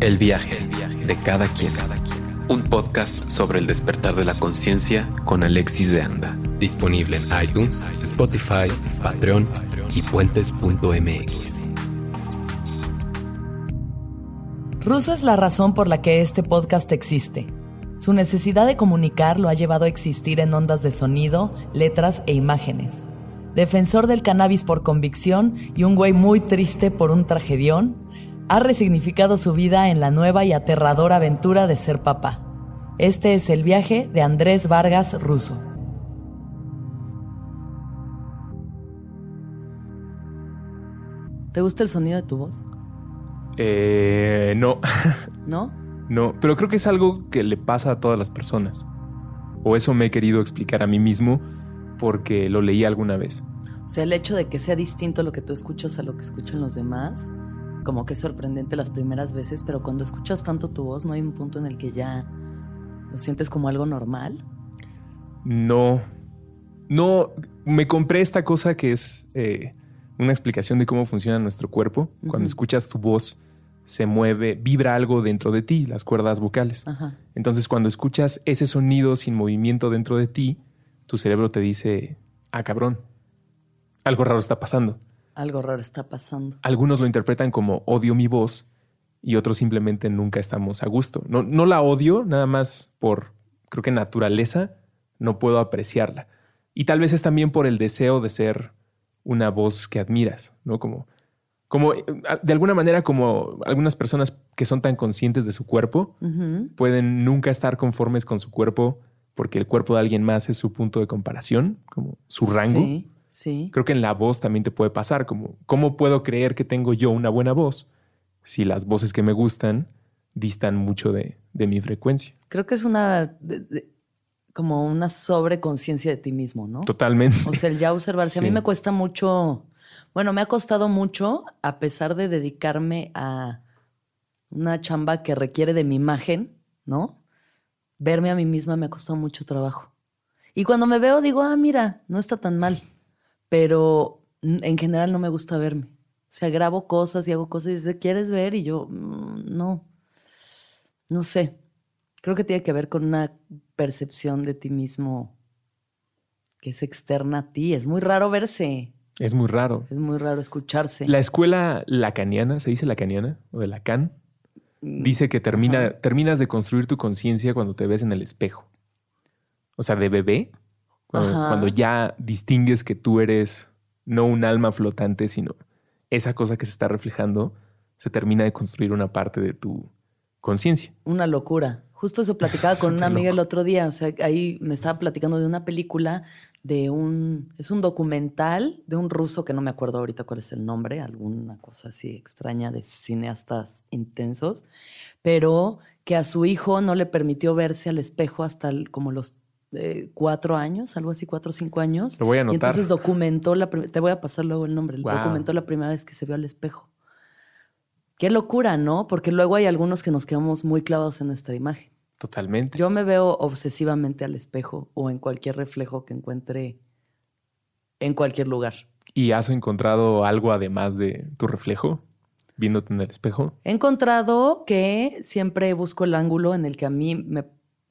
El viaje de cada quien. Un podcast sobre el despertar de la conciencia con Alexis de Anda. Disponible en iTunes, Spotify, Patreon y puentes.mx. Ruso es la razón por la que este podcast existe. Su necesidad de comunicar lo ha llevado a existir en ondas de sonido, letras e imágenes. Defensor del cannabis por convicción y un güey muy triste por un tragedión, ha resignificado su vida en la nueva y aterradora aventura de ser papá. Este es el viaje de Andrés Vargas Russo. ¿Te gusta el sonido de tu voz? Eh, no, ¿No? no, pero creo que es algo que le pasa a todas las personas. O eso me he querido explicar a mí mismo porque lo leí alguna vez. O sea, el hecho de que sea distinto lo que tú escuchas a lo que escuchan los demás, como que es sorprendente las primeras veces, pero cuando escuchas tanto tu voz, ¿no hay un punto en el que ya lo sientes como algo normal? No, no, me compré esta cosa que es eh, una explicación de cómo funciona nuestro cuerpo. Cuando escuchas tu voz, se mueve, vibra algo dentro de ti, las cuerdas vocales. Ajá. Entonces, cuando escuchas ese sonido sin movimiento dentro de ti, tu cerebro te dice, ah, cabrón, algo raro está pasando. Algo raro está pasando. Algunos lo interpretan como odio mi voz y otros simplemente nunca estamos a gusto. No, no la odio, nada más por, creo que naturaleza, no puedo apreciarla. Y tal vez es también por el deseo de ser una voz que admiras, ¿no? Como, como eh, de alguna manera, como algunas personas que son tan conscientes de su cuerpo, pueden nunca estar conformes con su cuerpo porque el cuerpo de alguien más es su punto de comparación, como su rango. Sí, sí. Creo que en la voz también te puede pasar, como cómo puedo creer que tengo yo una buena voz si las voces que me gustan distan mucho de, de mi frecuencia. Creo que es una de- de- como una sobreconciencia de ti mismo, ¿no? Totalmente. O sea, el ya observarse. A mí me cuesta mucho, bueno, me ha costado mucho, a pesar de dedicarme a una chamba que requiere de mi imagen, ¿no? Verme a mí misma me ha costado mucho trabajo. Y cuando me veo digo, ah, mira, no está tan mal. Pero en general no me gusta verme. O sea, grabo cosas y hago cosas y dice, ¿quieres ver? Y yo, "Mm, no. No sé. Creo que tiene que ver con una percepción de ti mismo que es externa a ti. Es muy raro verse. Es muy raro. Es muy raro escucharse. La escuela lacaniana, ¿se dice lacaniana? O de Lacan, Mm, dice que termina, Ajá. terminas de construir tu conciencia cuando te ves en el espejo. O sea, de bebé, cuando, ya distingues que tú eres no un alma flotante, sino esa cosa que se está reflejando, se termina de construir una parte de tu conciencia. Una locura. Justo eso platicaba con una amiga el otro día. O sea, ahí me estaba platicando de una película de un. Es un documental de un ruso que no me acuerdo ahorita cuál es el nombre, alguna cosa así extraña de cineastas intensos, pero que a su hijo no le permitió verse al espejo hasta el- como los eh, cuatro años, algo así, cuatro o cinco años. Lo voy a Y anotar. entonces documentó la. Te voy a pasar luego el nombre. Wow. Documentó la primera vez que se vio al espejo. Qué locura, ¿no? Porque luego hay algunos que nos quedamos muy clavados en nuestra imagen. Totalmente. Yo me veo obsesivamente al espejo o en cualquier reflejo que encuentre en cualquier lugar. ¿Y has encontrado algo además de tu reflejo viéndote en el espejo? He encontrado que siempre busco el ángulo en el que a mí me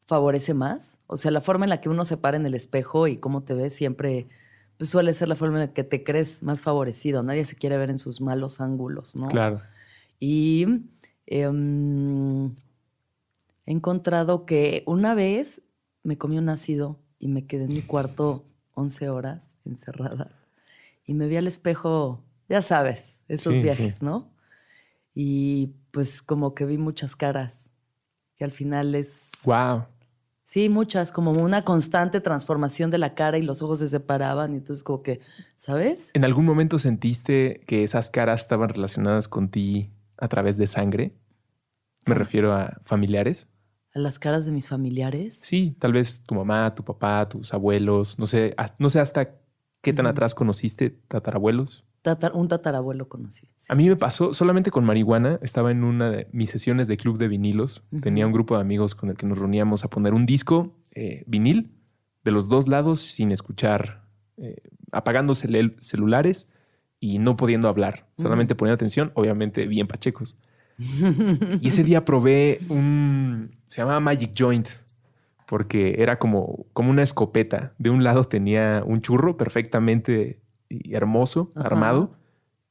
favorece más. O sea, la forma en la que uno se para en el espejo y cómo te ves siempre pues, suele ser la forma en la que te crees más favorecido. Nadie se quiere ver en sus malos ángulos, ¿no? Claro. Y em, he encontrado que una vez me comí un ácido y me quedé en mi cuarto 11 horas encerrada. Y me vi al espejo, ya sabes, esos Sí, viajes, sí. ¿no? Y pues como que vi muchas caras, que al final es... Wow. Sí, muchas, como una constante transformación de la cara y los ojos se separaban y entonces como que, ¿sabes? ¿En algún momento sentiste que esas caras estaban relacionadas con ti a través de sangre? Me refiero a familiares. A las caras de mis familiares. Sí, tal vez tu mamá, tu papá, tus abuelos, no sé, no sé hasta qué tan atrás conociste tatarabuelos. Tatar- un tatarabuelo conocí. sí. A mí me pasó solamente con marihuana. Estaba en una de mis sesiones de club de vinilos. Tenía un grupo de amigos con el que nos reuníamos a poner un disco eh, vinil de los dos lados sin escuchar, eh, apagándose el celulares y no pudiendo hablar, solamente poniendo atención, obviamente bien pachecos. y ese día probé un, se llamaba Magic Joint, porque era como, como una escopeta. De un lado tenía un churro perfectamente hermoso, armado,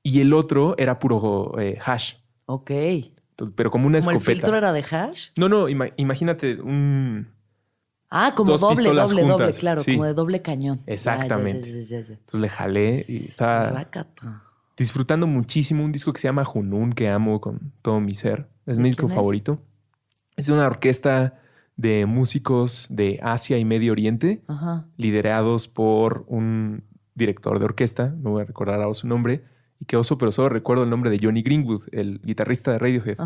y el otro era puro eh, hash. Ok. pero como una escopeta. el filtro era de hash? No, no, imagínate un... Ah, como doble, doble, doble, claro, como de doble cañón. Exactamente. Entonces le jalé y estaba disfrutando muchísimo un disco que se llama Junun, que amo con todo mi ser. Es mi disco favorito. Es una orquesta de músicos de Asia y Medio Oriente, liderados por un director de orquesta, no voy a recordar ahora su nombre, y que oso, pero solo recuerdo el nombre de Johnny Greenwood, el guitarrista de Radiohead.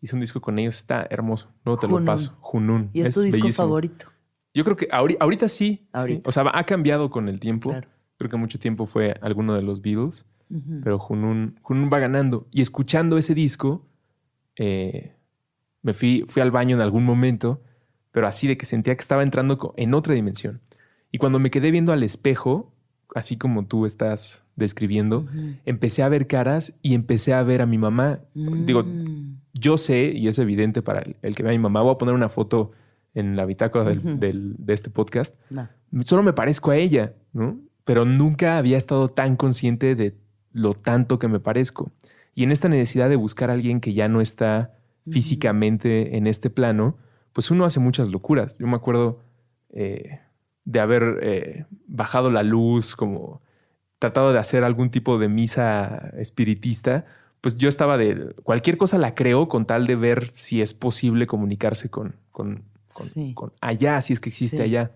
Hizo un disco con ellos, está hermoso. No te lo paso. Junun. ¿Y es, tu disco favorito? Yo creo que ahorita, sí, O sea, ha cambiado con el tiempo. Creo que mucho tiempo fue alguno de los Beatles, pero Junun, Junun, va ganando. Y escuchando ese disco, eh, me fui, fui al baño en algún momento, pero así de que sentía que estaba entrando en otra dimensión. Y cuando me quedé viendo al espejo, así como tú estás describiendo, empecé a ver caras y empecé a ver a mi mamá. Digo, mm. yo sé, y es evidente para el, que vea a mi mamá, voy a poner una foto en la bitácora del, de este podcast. Solo me parezco a ella, ¿no? Pero nunca había estado tan consciente de lo tanto que me parezco. Y en esta necesidad de buscar a alguien que ya no está físicamente en este plano, pues uno hace muchas locuras. Yo me acuerdo eh, de haber eh, bajado la luz, como tratado de hacer algún tipo de misa espiritista, pues yo estaba de cualquier cosa la creo con tal de ver si es posible comunicarse con, con, con, allá, si es que existe allá.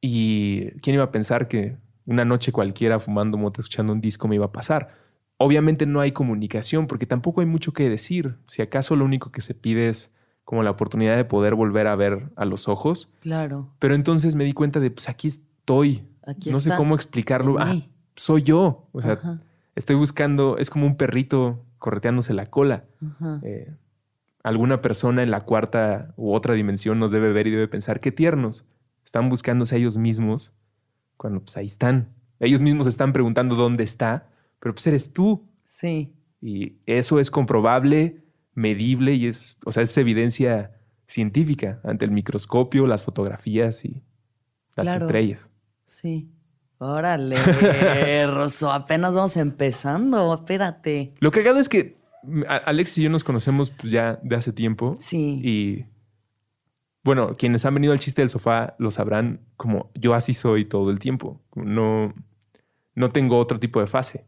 Y quién iba a pensar que una noche cualquiera fumando moto, escuchando un disco me iba a pasar. Obviamente no hay comunicación porque tampoco hay mucho que decir. Si acaso lo único que se pide es como la oportunidad de poder volver a ver a los ojos. Claro. Pero entonces me di cuenta de, pues aquí estoy. Aquí no sé cómo explicarlo. Ah, soy yo. O sea, estoy buscando, es como un perrito correteándose la cola. Eh, alguna persona en la cuarta u otra dimensión nos debe ver y debe pensar, qué tiernos. Están buscándose a ellos mismos cuando pues ahí están. Ellos mismos están preguntando dónde está, pero pues eres tú. Sí. Y eso es comprobable, medible y es, o sea, es evidencia científica ante el microscopio, las fotografías y las estrellas. Sí. Órale, Rosso, apenas vamos empezando, espérate. Lo que cagado es que Alex y yo nos conocemos pues, ya de hace tiempo. Sí. Y bueno, quienes han venido al chiste del sofá lo sabrán como yo así soy todo el tiempo. No, no tengo otro tipo de fase.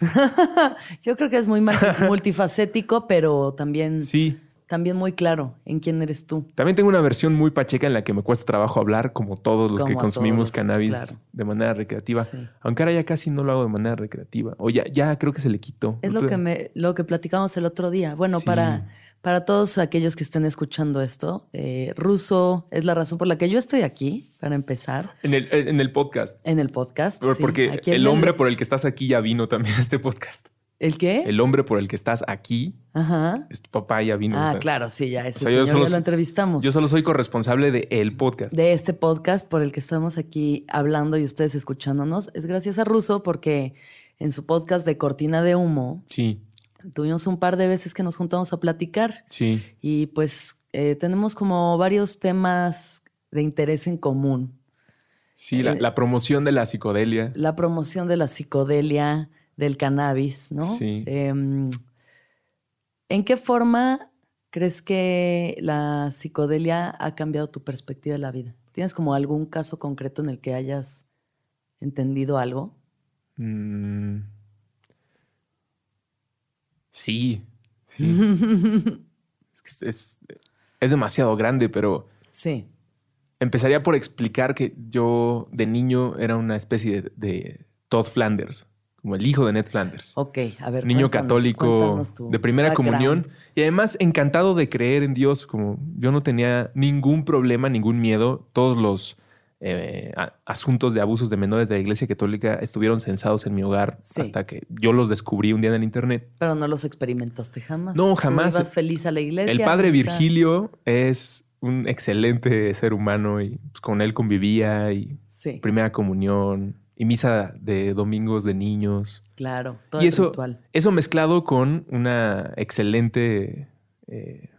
yo creo que es muy multifacético, pero también... Sí también muy claro en quién eres tú. También tengo una versión muy pacheca en la que me cuesta trabajo hablar, como todos los que consumimos cannabis de manera recreativa. Aunque ahora ya casi no lo hago de manera recreativa. O ya, ya creo que se le quitó. Es lo que, me, lo que platicamos el otro día. Bueno, para, para todos aquellos que estén escuchando esto, eh, Ruso es la razón por la que yo estoy aquí, para empezar. En el, en el podcast. En el podcast. porque el hombre por el que estás aquí ya vino también a este podcast. ¿El qué? El hombre por el que estás aquí Ajá. es tu papá, ya vino. Ah, claro, sí, ya, ese señor, ya lo entrevistamos. Yo solo soy corresponsable de el podcast. De este podcast por el que estamos aquí hablando y ustedes escuchándonos. Es gracias a Russo porque en su podcast de Cortina de Humo. Sí. Tuvimos un par de veces que nos juntamos a platicar. Sí. Y pues eh, tenemos como varios temas de interés en común. Sí, la, eh, la promoción de la psicodelia. La promoción de la psicodelia del cannabis, ¿no? Sí. Em, ¿En qué forma crees que la psicodelia ha cambiado tu perspectiva de la vida? ¿Tienes como algún caso concreto en el que hayas entendido algo? Mm. Sí. es, es, demasiado grande, pero. Sí. Empezaría por explicar que yo de niño era una especie de, de Todd Flanders como el hijo de Ned Flanders. Ok, a ver. Niño católico de primera comunión y además encantado de creer en Dios, como yo no tenía ningún problema, ningún miedo. Todos los eh, asuntos de abusos de menores de la Iglesia Católica estuvieron censados en mi hogar hasta que yo los descubrí un día en el internet. Pero no los experimentaste jamás. No, jamás. ibas feliz a la iglesia. El padre Virgilio es un excelente ser humano y pues, con él convivía y primera comunión y misa de domingos de niños. Claro, todo y eso, ritual. eso mezclado con una excelente eh,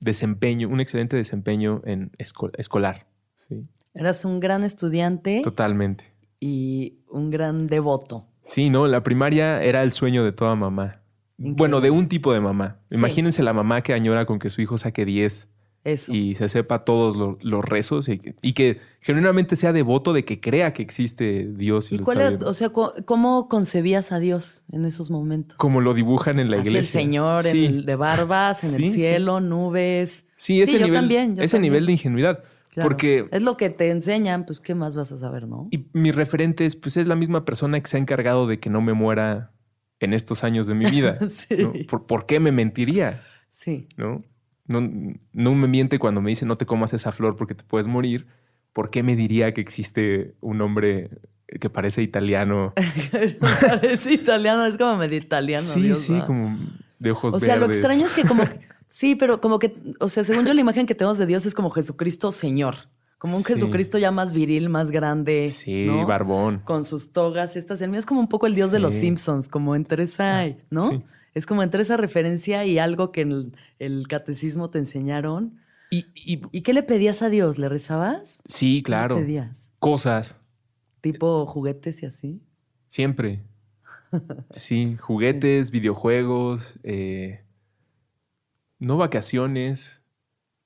desempeño, un excelente desempeño en esco- escolar. Sí, Eras un gran estudiante totalmente. y un gran devoto. Sí, no, la primaria era el sueño de toda mamá. Increíble. Bueno, de un tipo de mamá. Sí. Imagínense la mamá que añora con que su hijo saque 10 Eso. y se sepa todos lo- los rezos y, que- y que genuinamente sea devoto de que crea que existe Dios. Y, ¿Y cuál era, o sea, cómo concebías a Dios en esos momentos? Como lo dibujan en la Así iglesia. el Señor en Sí. el- de barbas, en Sí, el sí. cielo, nubes. Sí, ese, Sí, yo nivel, también, yo ese también. nivel de ingenuidad. Claro. Porque Es lo que te enseñan, pues, ¿qué más vas a saber, no? y mi referente es, pues, es la misma persona que se ha encargado de que no me muera en estos años de mi vida. Sí. ¿no? ¿Por, por qué me mentiría? Sí. ¿no? No, no me miente cuando me dice no te comas esa flor porque te puedes morir. ¿Por qué me diría que existe un hombre que parece italiano? Parece italiano, es como medio italiano. sí, Dios, sí, como de ojos O sea, lo verdes. extraño es que como... sí, pero como que... O sea, según yo la imagen que tenemos de Dios es como Jesucristo Señor. Como un Sí. Jesucristo ya más viril, más grande. Sí, ¿no? barbón. Con sus togas. Estas. El mío es como un poco el Dios de los. Simpsons, como entre esa... ¿no? sí. Es como entre esa referencia y algo que en el, el catecismo te enseñaron. Y, y- ¿Y qué le pedías a Dios? ¿Le rezabas? sí, ¿Qué claro. le pedías? Cosas, ¿Tipo juguetes y así? siempre. Sí, juguetes, videojuegos, eh, no vacaciones,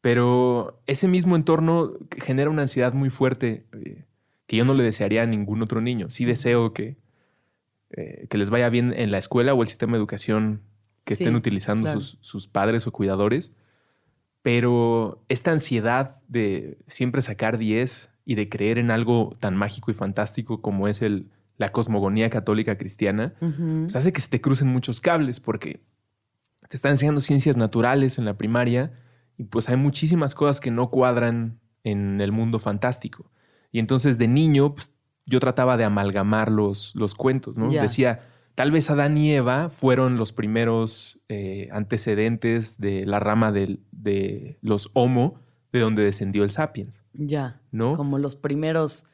pero ese mismo entorno genera una ansiedad muy fuerte eh, que yo no le desearía a ningún otro niño. Sí deseo que, eh, que les vaya bien en la escuela o el sistema de educación que Sí, estén utilizando claro. sus, sus padres o cuidadores, pero esta ansiedad de siempre sacar 10 y de creer en algo tan mágico y fantástico como es el, la cosmogonía católica cristiana, pues hace que se te crucen muchos cables porque te están enseñando ciencias naturales en la primaria y pues hay muchísimas cosas que no cuadran en el mundo fantástico. Y entonces de niño, pues, yo trataba de amalgamar los, los cuentos, ¿no? Decía, tal vez Adán y Eva fueron los primeros eh, antecedentes de la rama del- de los Homo, de donde descendió el Sapiens, Ya. ¿no? Como los primeros.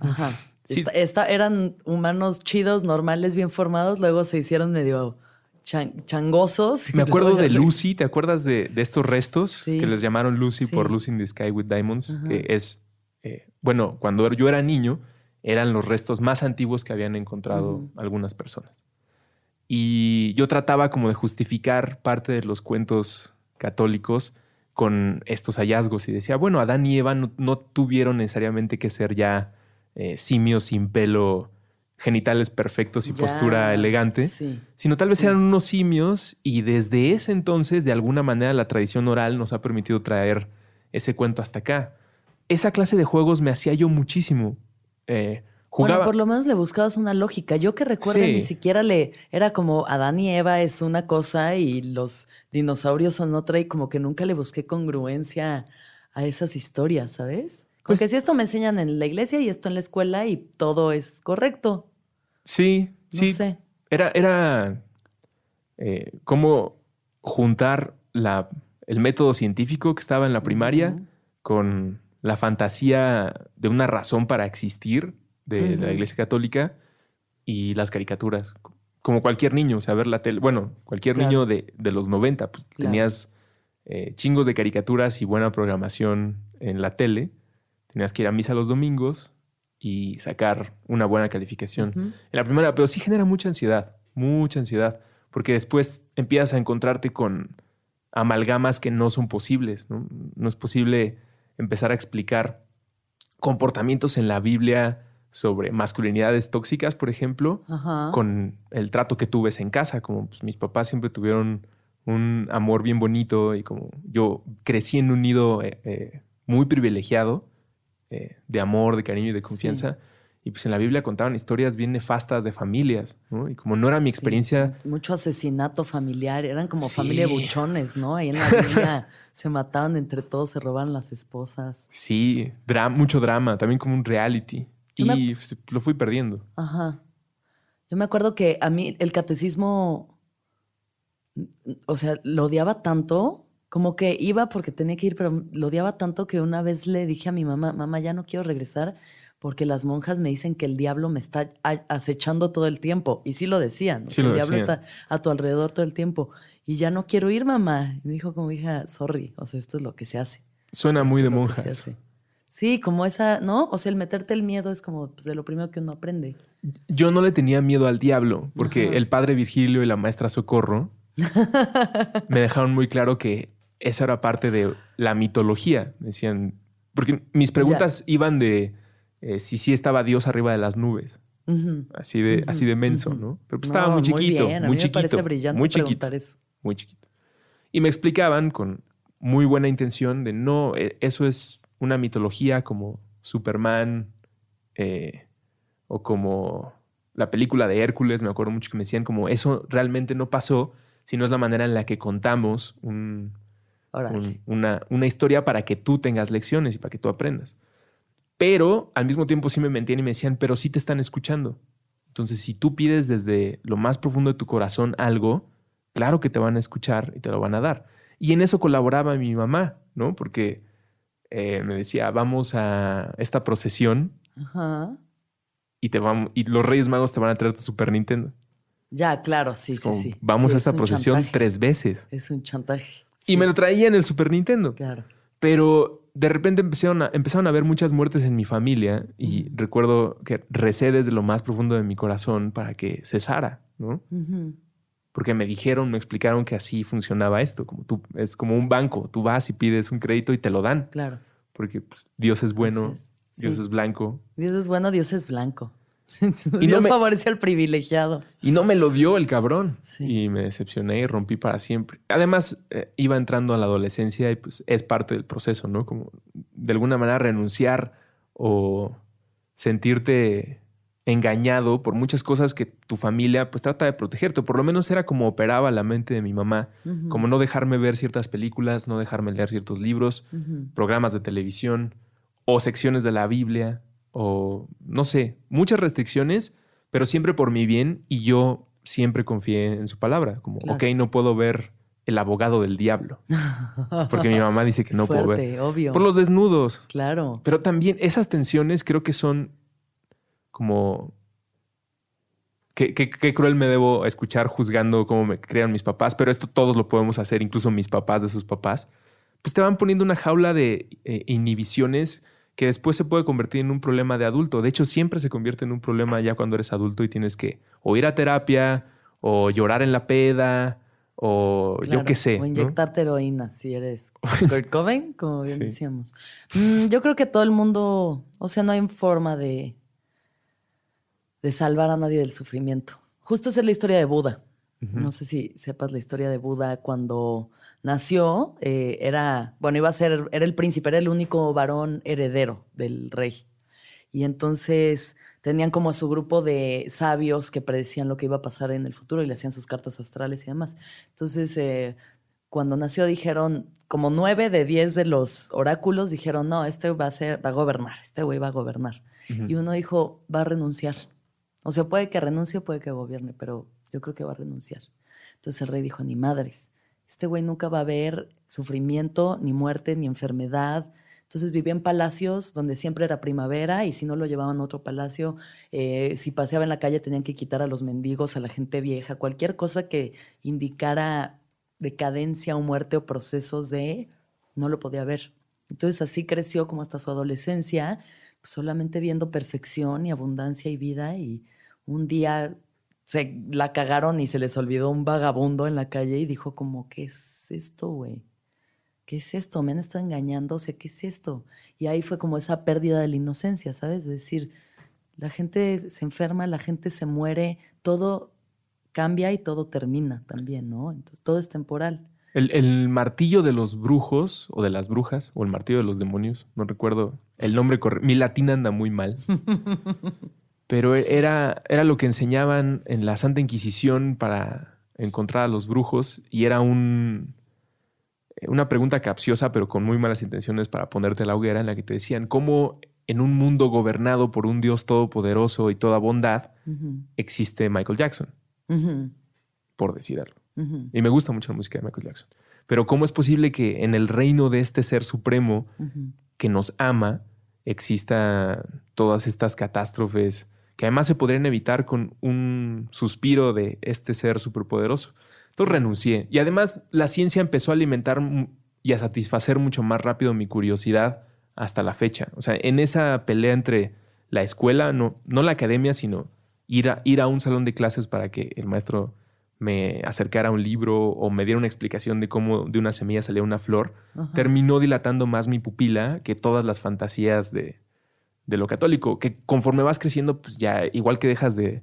Ajá. Sí. Esta- esta- eran humanos chidos, normales, bien formados. Luego se hicieron medio chan- changosos. Me acuerdo de Lucy, ¿te acuerdas de, de estos restos Sí. que les llamaron Lucy Sí. por Lucy in the Sky with Diamonds? Ajá. Que es, eh, bueno, cuando yo era niño, eran los restos más antiguos que habían encontrado algunas personas. Y yo trataba como de justificar parte de los cuentos católicos con estos hallazgos y decía, bueno, Adán y Eva no, no tuvieron necesariamente que ser ya eh, simios sin pelo, genitales perfectos y Ya, postura elegante Sí. sino tal vez Sí. eran unos simios y desde ese entonces, de alguna manera, la tradición oral nos ha permitido traer ese cuento hasta acá. Esa clase de juegos me hacía yo muchísimo. Eh, jugaba. Bueno, por lo menos le buscabas una lógica. Yo que recuerdo Sí. ni siquiera le era como Adán y Eva es una cosa y los dinosaurios son otra y como que nunca le busqué congruencia a esas historias, ¿sabes? Pues- que si esto me enseñan en la iglesia y esto en la escuela y todo es correcto. Sí, No sí. sé. Era, era eh, como juntar la, el método científico que estaba en la primaria con la fantasía de una razón para existir de la. Iglesia Católica y las caricaturas. Como cualquier niño, o sea, ver la tele. Bueno, cualquier Claro. niño de, de los 90, pues Claro. tenías eh, chingos de caricaturas y buena programación en la tele. Tenías que ir a misa los domingos y sacar una buena calificación en la primera, pero sí genera mucha ansiedad, mucha ansiedad, porque después empiezas a encontrarte con amalgamas que no son posibles, ¿no? No es posible empezar a explicar comportamientos en la Biblia sobre masculinidades tóxicas, por ejemplo, Ajá. con el trato que tú ves en casa, como pues, mis papás siempre tuvieron un amor bien bonito y como yo crecí en un nido eh, eh, muy privilegiado eh, de amor, de cariño y de Sí. Y pues en la Biblia contaban historias bien nefastas de familias, ¿no? Y como no era mi Sí. experiencia, Mucho asesinato familiar. Eran como Sí. familia de buchones, ¿no? Ahí en la línea se mataban entre todos, se robaban las esposas. sí, dra- mucho drama, también como un reality. Yo me Y se- lo fui perdiendo. Ajá. Yo me acuerdo que a mí el catecismo, o sea, lo odiaba tanto, como que iba porque tenía que ir, pero lo odiaba tanto que una vez le dije a mi mamá, mamá, ya no quiero regresar porque las monjas me dicen que el diablo me está acechando todo el tiempo. Y sí lo decían, el diablo está a tu alrededor todo el tiempo. Y ya no quiero ir, mamá. Y me dijo como hija, sorry, o sea, esto es lo que se hace. Suena muy de monjas. Sí, como esa, ¿no? O sea, el meterte el miedo es como pues, de lo primero que uno aprende. Yo no le tenía miedo al diablo, porque el padre Virgilio y la maestra Socorro me dejaron muy claro que esa era parte de la mitología. Decían, porque mis preguntas iban de eh, si sí estaba Dios arriba de las nubes. Así de, así de menso, ¿no? Pero pues estaba muy chiquito, muy, muy chiquito. muy chiquito. Eso. Muy chiquito. Y me explicaban con muy buena intención de no, e, eso es una mitología como Superman eh, o como la película de Hércules, me acuerdo mucho que me decían como eso realmente no pasó, sino es la manera en la que contamos un, una, una, historia para que tú tengas lecciones y para que tú aprendas. Pero al mismo tiempo sí me mentían y me decían, pero sí te están escuchando. Entonces, si tú pides desde lo más profundo de tu corazón algo, claro que te van a escuchar y te lo van a dar. Y en eso colaboraba mi mamá, ¿no? Porque eh, me decía, vamos a esta procesión y te vamos, y los Reyes Magos te van a traer tu Super Nintendo. Ya, claro, sí, sí, sí. Vamos a esta procesión tres veces. Es un chantaje. Y me lo traía en el Super Nintendo. Claro. Pero de repente empezaron a, empezaron a haber muchas muertes en mi familia y recuerdo que recé desde lo más profundo de mi corazón para que cesara, ¿no? Porque me dijeron, me explicaron que así funcionaba esto, como tú, es como un banco, tú vas y pides un crédito y te lo dan. Claro. Porque pues, Dios es bueno, Dios es blanco. Dios es bueno, Dios es blanco. Y Dios favorece al privilegiado. Y no me lo dio el cabrón. Y me decepcioné y rompí para siempre. Además, eh, iba entrando a la adolescencia y pues es parte del proceso, ¿no? Como de alguna manera renunciar o sentirte engañado por muchas cosas que tu familia pues trata de protegerte. Por lo menos era como operaba la mente de mi mamá. Como no dejarme ver ciertas películas, no dejarme leer ciertos libros, programas de televisión o secciones de la Biblia o no sé, muchas restricciones, pero siempre por mi bien y yo siempre confié en su palabra, como, ok, no puedo ver el abogado del diablo, porque mi mamá dice que no puedo ver. Obvio. Por los desnudos. Claro. Pero también esas tensiones creo que son como... Qué, qué, cruel me debo escuchar juzgando cómo me crean mis papás, pero esto todos lo podemos hacer, incluso mis papás de sus papás. Pues te van poniendo una jaula de eh, inhibiciones que después se puede convertir en un problema de adulto. De hecho, siempre se convierte en un problema ya cuando eres adulto y tienes que o ir a terapia o llorar en la peda o yo qué sé. O inyectarte heroína si eres Kurt Cobain, como bien decíamos. Mm, yo creo que todo el mundo, o sea, no hay forma de, de salvar a nadie del sufrimiento. Justo esa es la historia de Buda. No sé si sepas la historia de Buda cuando nació, eh, era, bueno, iba a ser, era el príncipe, era el único varón heredero del rey. Y entonces tenían como a su grupo de sabios que predecían lo que iba a pasar en el futuro y le hacían sus cartas astrales y demás. Entonces, eh, cuando nació dijeron, como nueve de diez de los oráculos dijeron, no, este va a ser, va a gobernar, este güey va a gobernar. Y uno dijo, va a renunciar. O sea, puede que renuncie, puede que gobierne, pero yo creo que va a renunciar. Entonces el rey dijo, ni madres, este güey nunca va a ver sufrimiento, ni muerte, ni enfermedad. Entonces vivía en palacios donde siempre era primavera y si no lo llevaban a otro palacio, eh, si paseaba en la calle tenían que quitar a los mendigos, a la gente vieja, cualquier cosa que indicara decadencia o muerte o procesos de, no lo podía ver. Entonces así creció como hasta su adolescencia, pues, solamente viendo perfección y abundancia y vida y un día se la cagaron y se les olvidó un vagabundo en la calle y dijo como, ¿qué es esto, güey? ¿Qué es esto? Me han estado engañando, o sea, ¿qué es esto? Y ahí fue como esa pérdida de la inocencia, ¿sabes? Es decir, la gente se enferma, la gente se muere, todo cambia y todo termina también, ¿no? Entonces, todo es temporal. El, el, martillo de los brujos o de las brujas o el martillo de los demonios, no recuerdo el nombre correcto. Mi latín anda muy mal. pero era, era lo que enseñaban en la Santa Inquisición para encontrar a los brujos y era un, una pregunta capciosa pero con muy malas intenciones para ponerte la hoguera en la que te decían cómo en un mundo gobernado por un Dios todopoderoso y toda bondad existe Michael Jackson, por decir algo. Y me gusta mucho la música de Michael Jackson. Pero ¿cómo es posible que en el reino de este ser supremo que nos ama exista todas estas catástrofes que además se podrían evitar con un suspiro de este ser superpoderoso. Entonces renuncié. Y además la ciencia empezó a alimentar y a satisfacer mucho más rápido mi curiosidad hasta la fecha. O sea, en esa pelea entre la escuela, no, no la academia, sino ir a, ir a un salón de clases para que el maestro me acercara a un libro o me diera una explicación de cómo de una semilla salía una flor, terminó dilatando más mi pupila que todas las fantasías de, de lo católico, que conforme vas creciendo, pues ya igual que dejas de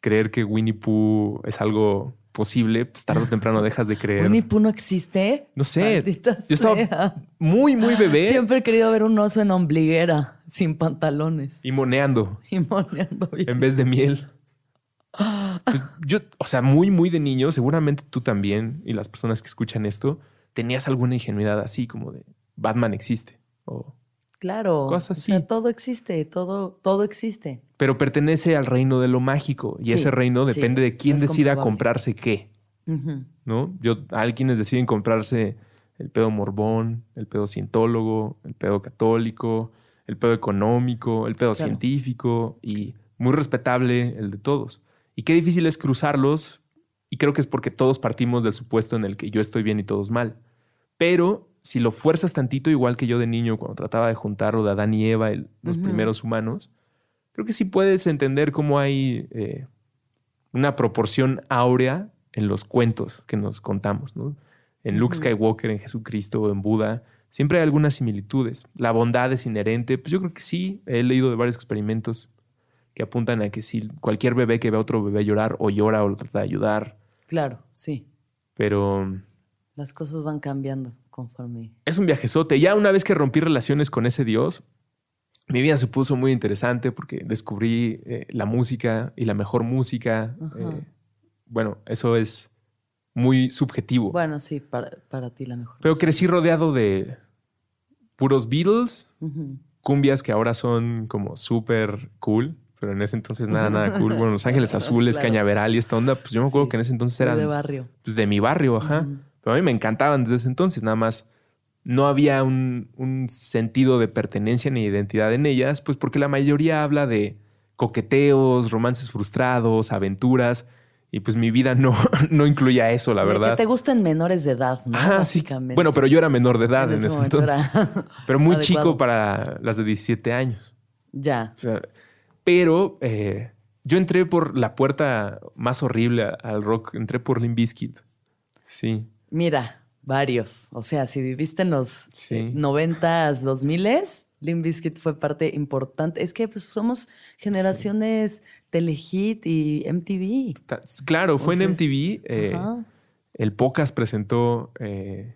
creer que Winnie Pooh es algo posible, pues tarde o temprano dejas de creer. ¿Winnie Pooh no existe? No sé. Yo estaba muy, muy bebé. Siempre he querido ver un oso en ombliguera, sin pantalones. Y moneando. Y moneando bien. En vez de miel. Pues, yo, o sea, muy, muy de niño, seguramente tú también y las personas que escuchan esto, tenías alguna ingenuidad así como de Batman existe o Claro. Cosas así. O sea, todo existe, todo, todo existe. Pero pertenece al reino de lo mágico. Y ese reino depende de quién decida comprarse qué. ¿No? Yo, hay quienes deciden comprarse el pedo morbón, el pedo cientólogo, el pedo católico, el pedo económico, el pedo científico y muy respetable el de todos. Y qué difícil es cruzarlos. Y creo que es porque todos partimos del supuesto en el que yo estoy bien y todos mal. Pero si lo fuerzas tantito, igual que yo de niño cuando trataba de juntar o de Adán y Eva, los primeros humanos, creo que sí puedes entender cómo hay eh, una proporción áurea en los cuentos que nos contamos, ¿no? En Luke Skywalker, en Jesucristo, en Buda, siempre hay algunas similitudes. La bondad es inherente, pues yo creo que sí, he leído de varios experimentos que apuntan a que si cualquier bebé que ve a otro bebé llorar o llora o lo trata de ayudar. Claro, sí. Pero... Las cosas van cambiando conforme. Es un viajezote. Ya una vez que rompí relaciones con ese Dios, mi vida se puso muy interesante porque descubrí eh, la música y la mejor música. Eh, bueno, eso es muy subjetivo. Bueno, sí, para, ti la mejor. Pero crecí rodeado de puros Beatles, cumbias que ahora son como súper cool, pero en ese entonces nada, nada cool. Bueno, Los Ángeles Azules, Cañaveral y esta onda, pues yo me acuerdo que en ese entonces eran... De barrio. Pues de mi barrio, ajá. Pero a mí me encantaban desde ese entonces, nada más no había un, sentido de pertenencia ni identidad en ellas, pues porque la mayoría habla de coqueteos, romances frustrados, aventuras, y pues mi vida no, no incluía eso, la verdad. Que te gusten menores de edad, ¿no? Básicamente. Bueno, pero yo era menor de edad en, ese, entonces. pero muy chico para las de 17 años. Ya. pero eh, yo entré por la puerta más horrible al rock, entré por Limp Bizkit. Sí. Mira, varios. O sea, si viviste en los sí. 90s, 2000s, Limp Bizkit fue parte importante. Es que pues, somos generaciones Telehit y MTV. Claro, fue en MTV. Eh, el Pocas presentó eh,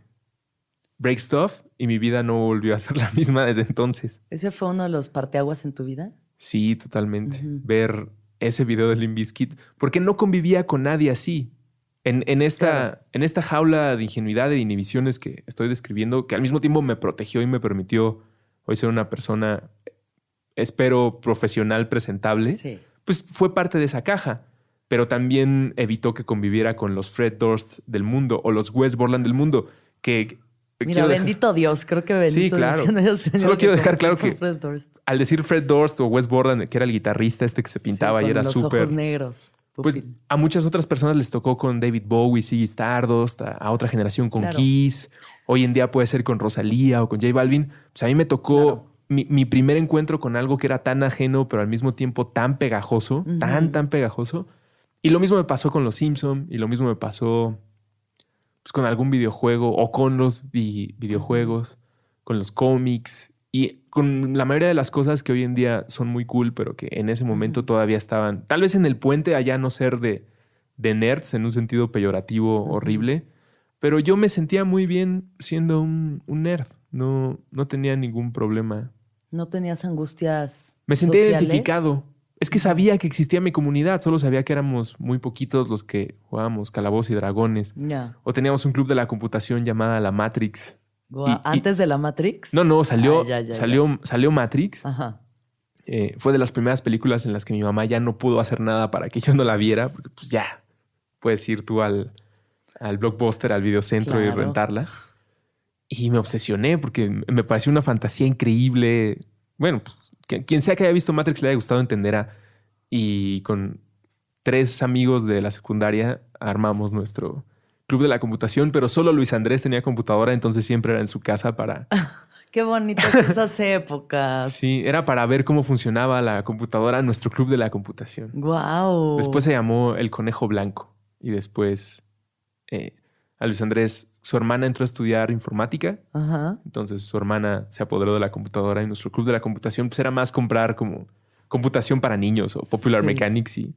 Break Stuff y mi vida no volvió a ser la misma desde entonces. ¿Ese fue uno de los parteaguas en tu vida? Sí, totalmente. Ver ese video de Limp Bizkit, porque no convivía con nadie así. En, esta, en esta jaula de ingenuidad e inhibiciones que estoy describiendo, que al mismo tiempo me protegió y me permitió hoy ser una persona, espero, profesional, presentable, pues fue parte de esa caja. Pero también evitó que conviviera con los Fred Durst del mundo o los Wes Borland del mundo, que Mira, bendito Dios, creo que bendito Sí, claro. Solo quiero dejar claro que al decir Fred Durst o Wes Borland, que era el guitarrista este que se pintaba y era súper... negros. Pues a muchas otras personas les tocó con David Bowie, Siggy Stardust, a, otra generación con Kiss. Hoy en día puede ser con Rosalía o con J Balvin. Pues a mí me tocó mi, primer encuentro con algo que era tan ajeno, pero al mismo tiempo tan pegajoso, tan, tan pegajoso. Y lo mismo me pasó con los Simpson y lo mismo me pasó pues, con algún videojuego o con los videojuegos, con los cómics y con la mayoría de las cosas que hoy en día son muy cool, pero que en ese momento todavía estaban, tal vez en el puente allá no ser de, de nerds en un sentido peyorativo horrible, pero yo me sentía muy bien siendo un, nerd, no, no tenía ningún problema. ¿No tenías angustias? Me sentía identificado. Es que sabía que existía mi comunidad, solo sabía que éramos muy poquitos los que jugábamos calabozos y dragones. O teníamos un club de la computación llamada La Matrix, ¿Antes de la Matrix? No, no, salió, ah, salió, salió Matrix. Ajá. Eh, fue de las primeras películas en las que mi mamá ya no pudo hacer nada para que yo no la viera, porque pues ya puedes ir tú al, al blockbuster, al videocentro y rentarla. Y me obsesioné porque me pareció una fantasía increíble bueno, pues, quien sea que haya visto Matrix le haya gustado entenderá. Y con tres amigos de la secundaria armamos nuestro club de la computación, pero solo Luis Andrés tenía computadora, entonces siempre era en su casa para... Qué bonitas esas épocas. Sí, era para ver cómo funcionaba la computadora, nuestro club de la computación. Wow. Después se llamó El Conejo Blanco y después eh, a Luis Andrés, su hermana entró a estudiar informática. Ajá. Entonces su hermana se apoderó de la computadora y nuestro club de la computación pues era más comprar como computación para niños o Popular Sí. Mechanics y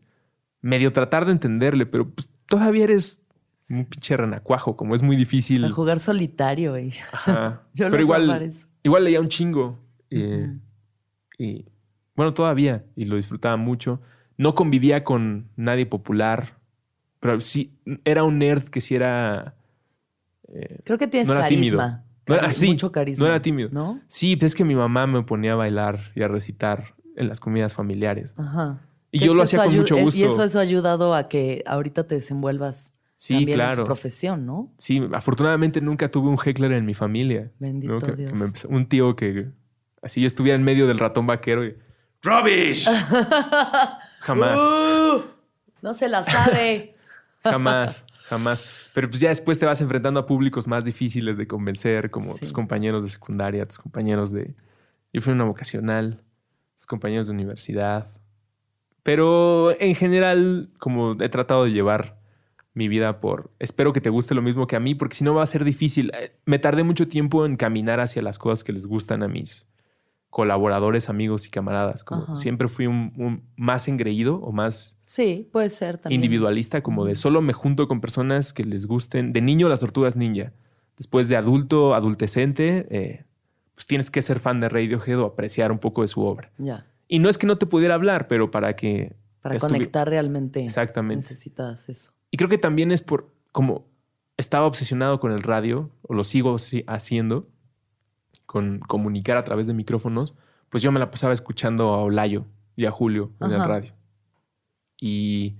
medio tratar de entenderle, pero pues, todavía eres un pinche renacuajo, como es muy difícil. A jugar solitario, güey. Ajá. Yo pero igual, igual leía un chingo. eh, y bueno, todavía, y lo disfrutaba mucho. No convivía con nadie popular, pero sí, era un nerd que sí era... eh, Creo que tienes No era tímido. carisma. No era- sí, mucho carisma. no era tímido. ¿No? Sí, pues es que mi mamá me ponía a bailar y a recitar en las comidas familiares. Ajá. Y yo lo hacía con mucho gusto. Y eso, eso ha ayudado a que ahorita te desenvuelvas Sí, también en claro. tu profesión, ¿no? Sí, afortunadamente nunca tuve un heckler en mi familia. Bendito que Dios. me un tío que así yo estuviera en medio del ratón vaquero y ¡Rubbish! Jamás, ¡Uh! no se la sabe. jamás, jamás. Pero pues ya después te vas enfrentando a públicos más difíciles de convencer, como Sí. tus compañeros de secundaria, tus compañeros de... Yo fui una vocacional, tus compañeros de universidad. Pero en general, como he tratado de llevar mi vida por... Espero que te guste lo mismo que a mí, porque si no va a ser difícil. Eh, Me tardé mucho tiempo en caminar hacia las cosas que les gustan a mis colaboradores, amigos y camaradas. Como Ajá. siempre fui un, un más engreído o más Sí, puede ser también. individualista, como de solo me junto con personas que les gusten. De niño, las tortugas ninja. Después de adulto, adultecente, eh, pues tienes que ser fan de Radiohead o apreciar un poco de su obra. Ya. Y no es que no te pudiera hablar, pero para que... Para conectar realmente. Exactamente. Necesitas eso. Y creo que también es por, como estaba obsesionado con el radio, o lo sigo si- haciendo, con comunicar a través de micrófonos, pues yo me la pasaba escuchando a Olayo y a Julio en el radio. Y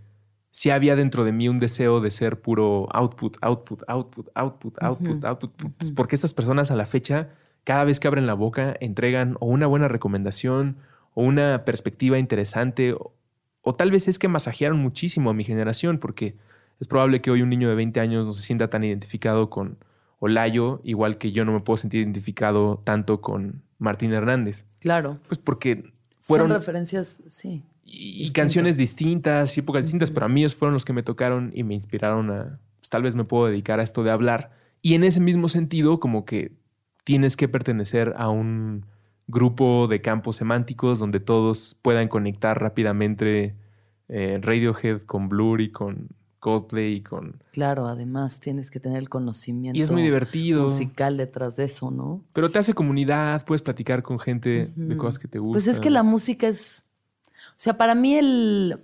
sí había dentro de mí un deseo de ser puro output, output, output, output, output, output, pues porque estas personas a la fecha, cada vez que abren la boca, entregan o una buena recomendación o una perspectiva interesante, o, o tal vez es que masajearon muchísimo a mi generación, porque es probable que hoy un niño de 20 años no se sienta tan identificado con Olayo, igual que yo no me puedo sentir identificado tanto con Martín Hernández. Claro. Pues porque fueron Son referencias, sí. y, canciones distintas y épocas distintas, Ujú. pero a mí ellos fueron los que me tocaron y me inspiraron a, pues tal vez me puedo dedicar a esto de hablar. Y en ese mismo sentido, como que tienes que pertenecer a un grupo de campos semánticos donde todos puedan conectar rápidamente eh, Radiohead con Blur y con Coldplay y con... Claro, además tienes que tener el conocimiento Y es muy divertido. musical detrás de eso, ¿no? Pero te hace comunidad, puedes platicar con gente de cosas que te gustan. Pues es que la música es. O sea, para mí el.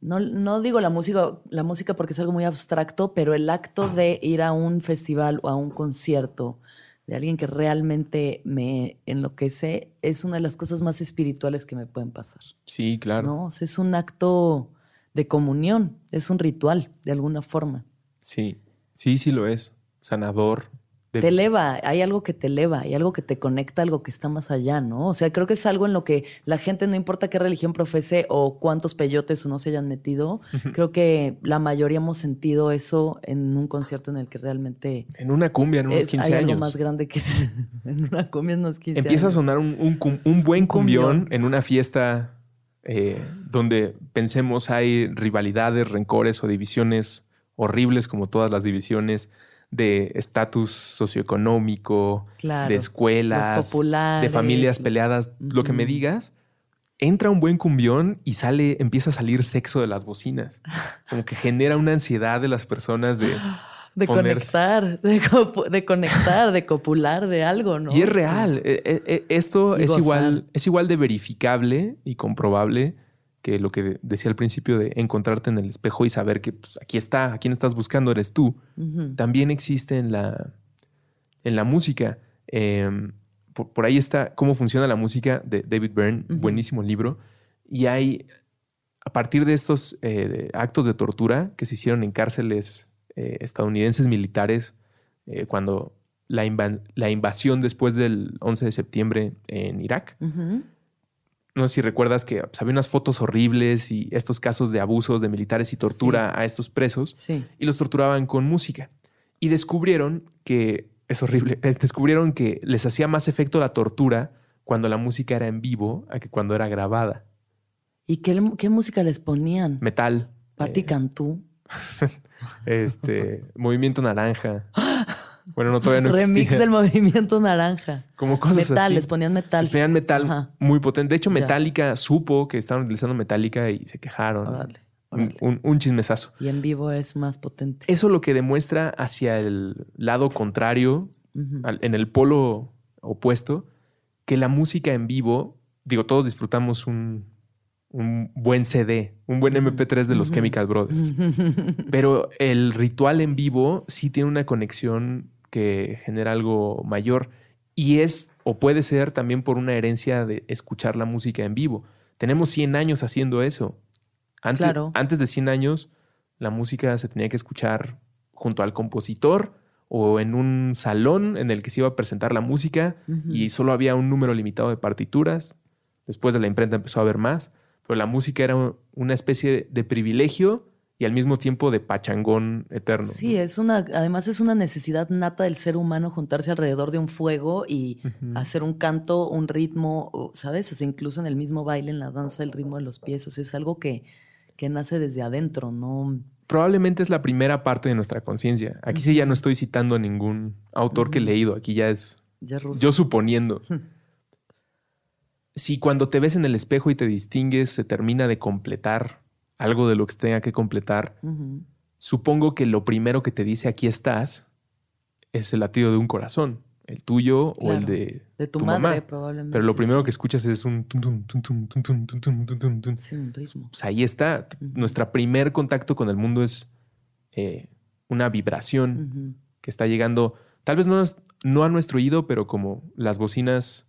No, no digo la música, la música porque es algo muy abstracto, pero el acto de ir a un festival o a un concierto de alguien que realmente me enloquece es una de las cosas más espirituales que me pueden pasar. Sí, claro. ¿no? O sea, es un acto de comunión, es un ritual de alguna forma. Sí, sí, sí lo es. Sanador. de- Te eleva, hay algo que te eleva, hay algo que te conecta, algo que está más allá, ¿no? O sea, creo que es algo en lo que la gente, no importa qué religión profese o cuántos peyotes o no se hayan metido, creo que la mayoría hemos sentido eso en un concierto en el que realmente En una cumbia, en unos es, 15 hay años. algo más grande que en una comida en unos 15 Empieza a sonar un, un buen Un cumbión. cumbión en una fiesta eh, donde pensemos hay rivalidades, rencores o divisiones horribles como todas las divisiones de estatus socioeconómico, Claro, de escuelas, de familias peleadas, lo que me digas. Entra un buen cumbión y sale, empieza a salir sexo de las bocinas. Como que genera una ansiedad de las personas de... De ponerse- conectar, de, de conectar, de copular, de algo, ¿no? Y es real. Eh, eh, eh, Esto Y es gozar. igual, es igual de verificable y comprobable que lo que decía al principio de encontrarte en el espejo y saber que pues, aquí está, a quién estás buscando eres tú. También existe en la, en la música. Eh, por, por ahí está Cómo funciona la música de David Byrne, buenísimo libro. Y hay, a partir de estos eh, actos de tortura que se hicieron en cárceles eh, estadounidenses militares, eh, cuando la, inva- la invasión después del 11 de septiembre en Irak. No sé si recuerdas que pues, había unas fotos horribles y estos casos de abusos de militares y tortura a estos presos Sí. y los torturaban con música. Y descubrieron que, es horrible, es- descubrieron que les hacía más efecto la tortura cuando la música era en vivo a que cuando era grabada. ¿Y qué, qué música les ponían? Metal. Pati eh, Cantú. este, Movimiento Naranja. Bueno, no, todavía no Remix existía. del movimiento naranja. Como cosas metal, así. les ponían metal. Les ponían metal Ajá. muy potente. De hecho, Ya. Metallica supo que estaban utilizando Metallica y se quejaron. Órale, Un, órale. un, un chismesazo. Y en vivo es más potente. Eso lo que demuestra hacia el lado contrario, al- en el polo opuesto, que la música en vivo, digo, todos disfrutamos un, un buen CD, un buen Ujú. MP3 de los. Chemical Brothers. Pero el ritual en vivo sí tiene una conexión que genera algo mayor. Y es, o puede ser también por una herencia de escuchar la música en vivo. Tenemos 100 años haciendo eso. Antes, Claro. antes de 100 años, la música se tenía que escuchar junto al compositor o en un salón en el que se iba a presentar la música y solo había un número limitado de partituras. Después de la imprenta empezó a haber más, pero la música era una especie de privilegio y al mismo tiempo de pachangón eterno. Sí, es una, además es una necesidad nata del ser humano juntarse alrededor de un fuego y hacer un canto, un ritmo, ¿sabes? O sea, incluso en el mismo baile, en la danza, el ritmo de los pies. O sea, es algo que, que nace desde adentro, ¿no? Probablemente es la primera parte de nuestra conciencia. Aquí sí ya no estoy citando a ningún autor que he leído, aquí ya es Ya ruso. yo suponiendo si cuando te ves en el espejo y te distingues se termina de completar algo de lo que tenga que completar, uh -huh. supongo que lo primero que te dice aquí estás es el latido de un corazón, el tuyo claro. o el de, de tu, tu madre mamá. probablemente. Pero lo primero sí. que escuchas es un tum, tum, tum, sí, un ritmo. Ahí está. Uh -huh. Nuestro primer contacto con el mundo es eh, una vibración uh -huh. que está llegando, tal vez no, no a nuestro oído, pero como las bocinas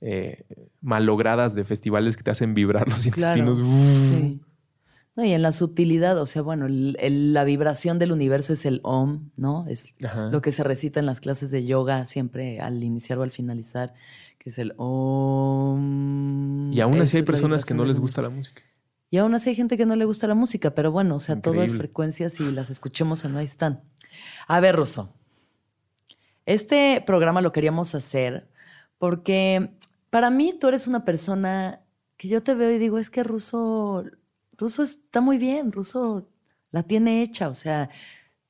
eh, malogradas de festivales que te hacen vibrar los Claro. intestinos. Sí. No, y en la sutilidad, o sea, bueno, el- el- la vibración del universo es el OM, ¿no? Es Ajá. lo que se recita en las clases de yoga siempre al iniciar o al finalizar, que es el OM. Y aún así hay es personas que no les gusta la música. Y aún así hay gente que no le gusta la música, pero bueno, o sea, todas Increíble. frecuencias y las escuchemos o no, ahí están. A ver, Ruso. Este programa lo queríamos hacer porque para mí tú eres una persona que yo te veo y digo, es que Ruso, Ruso está muy bien, Ruso la tiene hecha, o sea,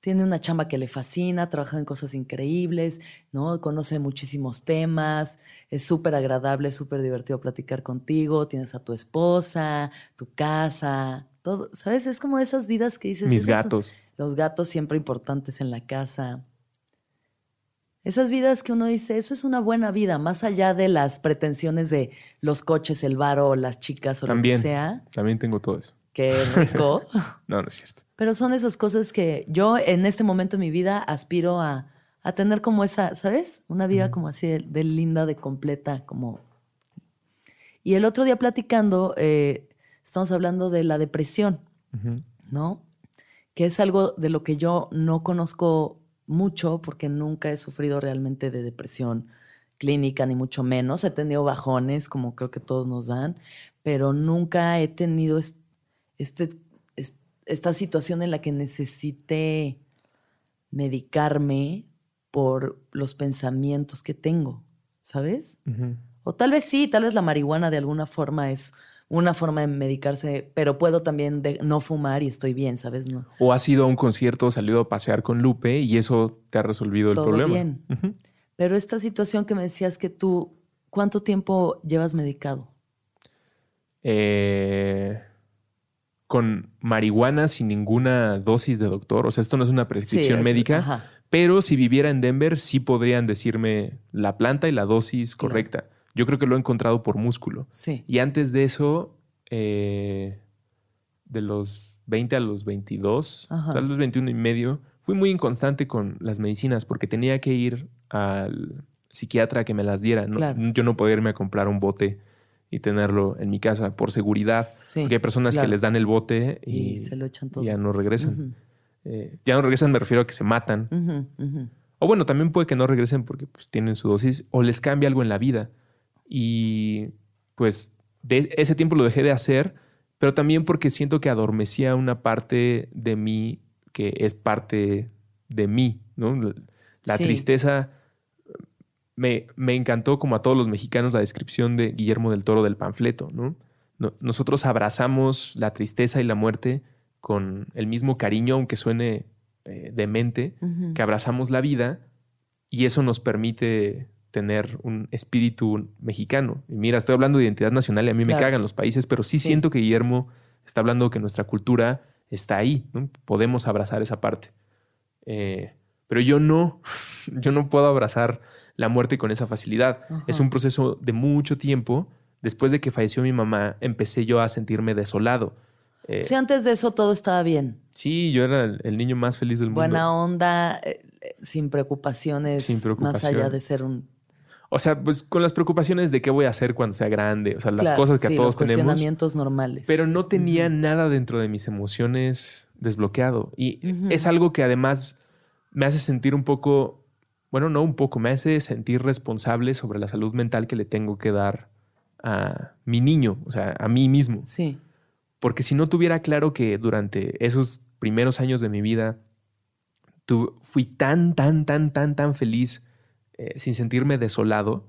tiene una chamba que le fascina, trabaja en cosas increíbles, ¿no? Conoce muchísimos temas, es súper agradable, súper divertido platicar contigo, tienes a tu esposa, tu casa, todo, ¿sabes? Es como esas vidas que dices. Mis gatos. Los gatos siempre importantes en la casa. Esas vidas que uno dice, eso es una buena vida, más allá de las pretensiones de los coches, el bar o las chicas o También. lo que sea. También tengo todo eso. Qué rico. No, no es cierto. Pero son esas cosas que yo en este momento de mi vida aspiro a, a tener como esa, ¿sabes? Una vida como así de, de linda, de completa, como... Y el otro día platicando, eh, estamos hablando de la depresión. ¿no? Que es algo de lo que yo no conozco mucho porque nunca he sufrido realmente de depresión clínica, ni mucho menos. He tenido bajones, como creo que todos nos dan, pero nunca he tenido es- este, es- esta situación en la que necesite medicarme por los pensamientos que tengo, ¿sabes? O tal vez sí, tal vez la marihuana de alguna forma es una forma de medicarse, pero puedo también de- no fumar y estoy bien, ¿sabes? No, O has ido a un concierto, salido a pasear con Lupe y eso te ha resolvido el Todo problema. bien. Pero esta situación que me decías que tú, ¿cuánto tiempo llevas medicado? Eh, con marihuana sin ninguna dosis de doctor. O sea, esto no es una prescripción es- médica, ajá. pero si viviera en Denver sí podrían decirme la planta y la dosis Claro. Yo creo que lo he encontrado por músculo. Sí. Y antes de eso, eh, de los 20 a los 22, Ajá. tal vez 21 y medio, fui muy inconstante con las medicinas porque tenía que ir al psiquiatra a que me las diera. No- Claro. Yo no podía irme a comprar un bote y tenerlo en mi casa por seguridad. Sí, Porque hay personas claro. que les dan el bote y, Y, se lo echan todo. ya no regresan. Eh, ya no regresan, me refiero a que se matan. ujú. O bueno, también puede que no regresen porque pues, tienen su dosis o les cambia algo en la vida. Y pues de ese tiempo lo dejé de hacer, pero también porque siento que adormecía una parte de mí que es parte de mí, ¿no? La tristeza me, me, encantó, como a todos los mexicanos, la descripción de Guillermo del Toro del panfleto, ¿no? Nosotros abrazamos la tristeza y la muerte con el mismo cariño, aunque suene eh, demente, que abrazamos la vida y eso nos permite tener un espíritu mexicano. Y mira, estoy hablando de identidad nacional y a mí me cagan los países, pero sí, siento que Guillermo está hablando que nuestra cultura está ahí, podemos abrazar esa parte. Eh, pero yo no, yo no puedo abrazar la muerte con esa facilidad. Es un proceso de mucho tiempo. Después de que falleció mi mamá, empecé yo a sentirme desolado. Eh, sí, antes de eso todo estaba bien. Sí, yo era el, niño más feliz del mundo. Buena onda, eh, sin preocupaciones. Sin preocupación. Más allá de ser un o sea, pues con las preocupaciones de qué voy a hacer cuando sea grande, o sea, las cosas que a todos los cuestionamientos normales. Pero no tenía nada dentro de mis emociones desbloqueado. Y es algo que además me hace sentir un poco, bueno, no un poco, me hace sentir responsable sobre la salud mental que le tengo que dar a mi niño, o sea, a mí mismo. Sí. Porque si no tuviera claro que durante esos primeros años de mi vida fui tan, tan, tan, tan, tan feliz eh, sin sentirme desolado,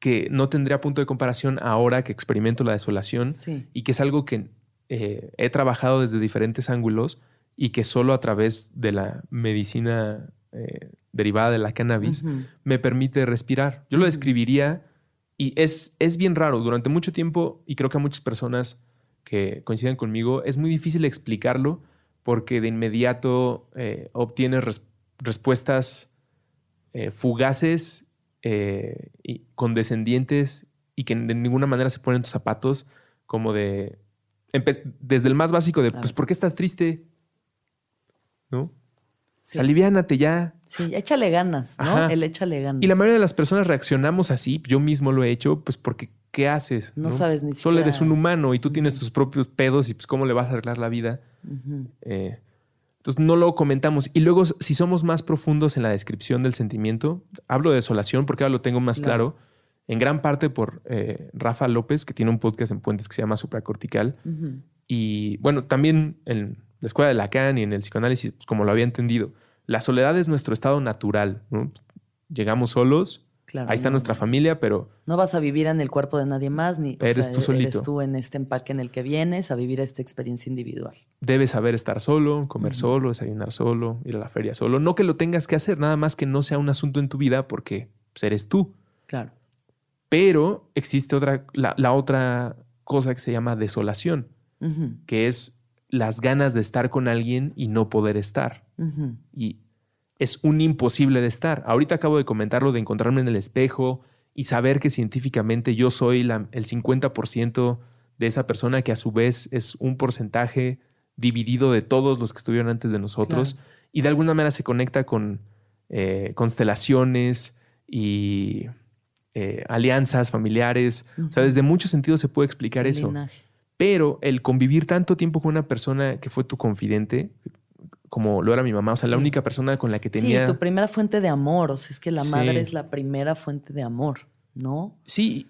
que no tendría punto de comparación ahora que experimento la desolación y que es algo que eh, he trabajado desde diferentes ángulos y que solo a través de la medicina eh, derivada de la cannabis me permite respirar. Yo lo describiría y es, es bien raro. Durante mucho tiempo, y creo que a muchas personas que coinciden conmigo, es muy difícil explicarlo porque de inmediato obtienes respuestas eh, fugaces eh, y condescendientes y que de ninguna manera se ponen tus zapatos, como de. Desde el más básico de, pues, ¿por qué estás triste? ¿No? Sí. aliviánate ya. Sí, échale ganas, ¿no? El échale ganas. Y la mayoría de las personas reaccionamos así. Yo mismo lo he hecho, pues porque ¿qué haces? No, sabes ni siquiera. Solo eres un humano y tú tienes tus propios pedos y pues cómo le vas a arreglar la vida. Entonces no lo comentamos. Y luego, si somos más profundos en la descripción del sentimiento, hablo de desolación porque ahora lo tengo más claro, en gran parte por eh, Rafa López, que tiene un podcast en Puentes que se llama Supracortical. Y bueno, también en la escuela de Lacan y en el psicoanálisis, pues, como lo había entendido, la soledad es nuestro estado natural. Llegamos solos, Ahí está nuestra familia, pero... No vas a vivir en el cuerpo de nadie más, ni eres tú solito. Eres tú en este empaque en el que vienes a vivir esta experiencia individual. Debes saber estar solo, comer solo, desayunar solo, ir a la feria solo. No que lo tengas que hacer, nada más que no sea un asunto en tu vida porque pues, eres tú. Claro. Pero existe otra, la, otra cosa que se llama desolación, que es las ganas de estar con alguien y no poder estar. Y es un imposible de estar. Ahorita acabo de comentarlo de encontrarme en el espejo y saber que científicamente yo soy el 50% de esa persona que a su vez es un porcentaje dividido de todos los que estuvieron antes de nosotros y de alguna manera se conecta con eh, constelaciones y eh, alianzas familiares. O sea, desde muchos sentidos se puede explicar eso. Pero el convivir tanto tiempo con una persona que fue tu confidente, como lo era mi mamá, o sea, la única persona con la que tenía... Sí, tu primera fuente de amor, o sea, es que la madre es la primera fuente de amor, ¿no? Sí,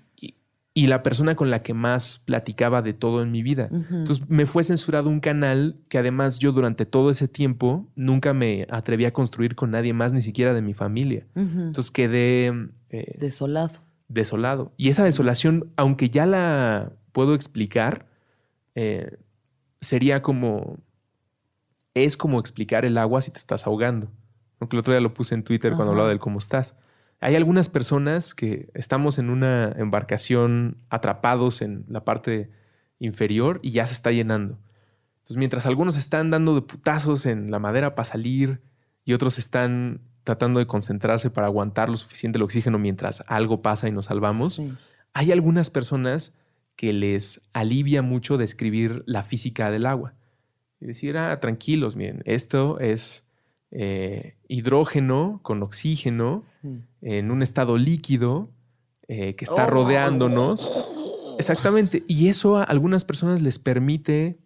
y, la persona con la que más platicaba de todo en mi vida. Entonces me fue censurado un canal que además yo durante todo ese tiempo nunca me atreví a construir con nadie más, ni siquiera de mi familia. Entonces quedé... Eh, desolado. Desolado. Y esa desolación, aunque ya la puedo explicar, eh, sería como es como explicar el agua si te estás ahogando. Aunque el otro día lo puse en Twitter cuando hablaba del cómo estás. Hay algunas personas que estamos en una embarcación atrapados en la parte inferior y ya se está llenando. Entonces, mientras algunos están dando de putazos en la madera para salir y otros están tratando de concentrarse para aguantar lo suficiente el oxígeno mientras algo pasa y nos salvamos, hay algunas personas que les alivia mucho describir la física del agua y decir, ah, tranquilos, miren, esto es eh, hidrógeno con oxígeno en un estado líquido eh, que está oh. rodeándonos. Exactamente. Y eso a algunas personas les permite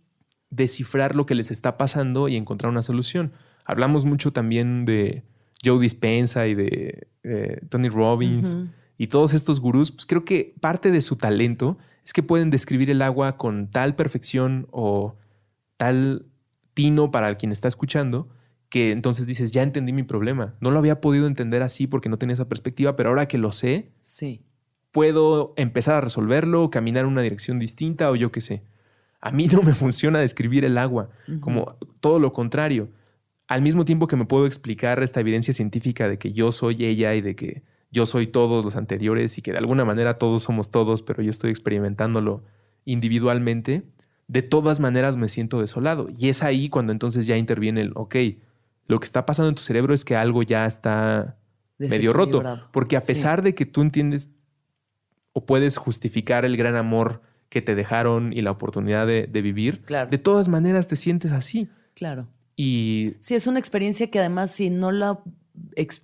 descifrar lo que les está pasando y encontrar una solución. Hablamos mucho también de Joe Dispensa y de eh, Tony Robbins y todos estos gurús, pues creo que parte de su talento es que pueden describir el agua con tal perfección o tal tino para quien está escuchando que entonces dices, ya entendí mi problema. No lo había podido entender así porque no tenía esa perspectiva, pero ahora que lo sé, sí. puedo empezar a resolverlo, caminar en una dirección distinta o yo qué sé. A mí no me funciona describir el agua, como todo lo contrario. Al mismo tiempo que me puedo explicar esta evidencia científica de que yo soy ella y de que yo soy todos los anteriores y que de alguna manera todos somos todos, pero yo estoy experimentándolo individualmente, de todas maneras me siento desolado. Y es ahí cuando entonces ya interviene el, ok, lo que está pasando en tu cerebro es que algo ya está medio roto. Porque a pesar de que tú entiendes o puedes justificar el gran amor que te dejaron y la oportunidad de, vivir, de todas maneras te sientes así. Claro. Y... Sí, es una experiencia que además si no la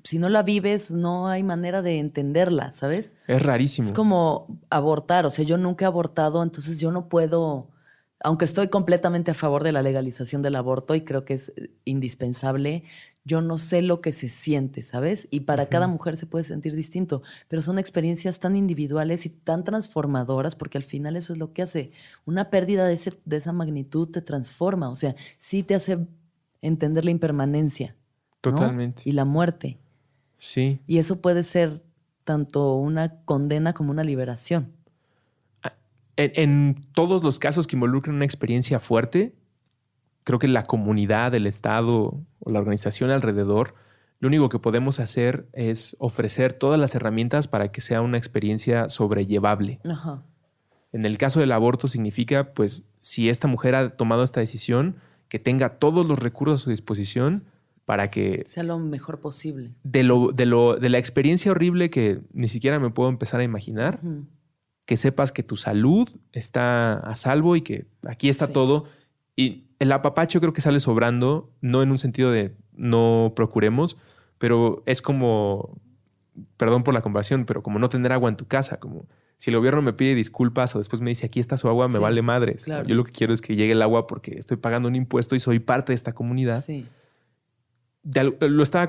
si no la vives, no hay manera de entenderla, ¿sabes? Es rarísimo. Es como abortar, o sea, yo nunca he abortado, entonces yo no puedo aunque estoy completamente a favor de la legalización del aborto y creo que es eh, indispensable, yo no sé lo que se siente, ¿sabes? Y para cada mujer se puede sentir distinto, pero son experiencias tan individuales y tan transformadoras, porque al final eso es lo que hace. Una pérdida de, ese, de esa magnitud te transforma, o sea, sí te hace entender la impermanencia. Totalmente. Y la muerte. Sí. Y eso puede ser tanto una condena como una liberación en, todos los casos que involucran una experiencia fuerte, creo que la comunidad, el Estado o la organización alrededor, lo único que podemos hacer es ofrecer todas las herramientas para que sea una experiencia sobrellevable. En el caso del aborto significa, pues, si esta mujer ha tomado esta decisión, que tenga todos los recursos a su disposición para que... Sea lo mejor posible. De, lo, de, lo, de la experiencia horrible que ni siquiera me puedo empezar a imaginar, que sepas que tu salud está a salvo y que aquí está todo. Y el apapacho creo que sale sobrando, no en un sentido de no procuremos, pero es como, perdón por la comparación, pero como no tener agua en tu casa, como si el gobierno me pide disculpas o después me dice aquí está su agua, me vale madres. Yo lo que quiero es que llegue el agua porque estoy pagando un impuesto y soy parte de esta comunidad. Sí. lo estaba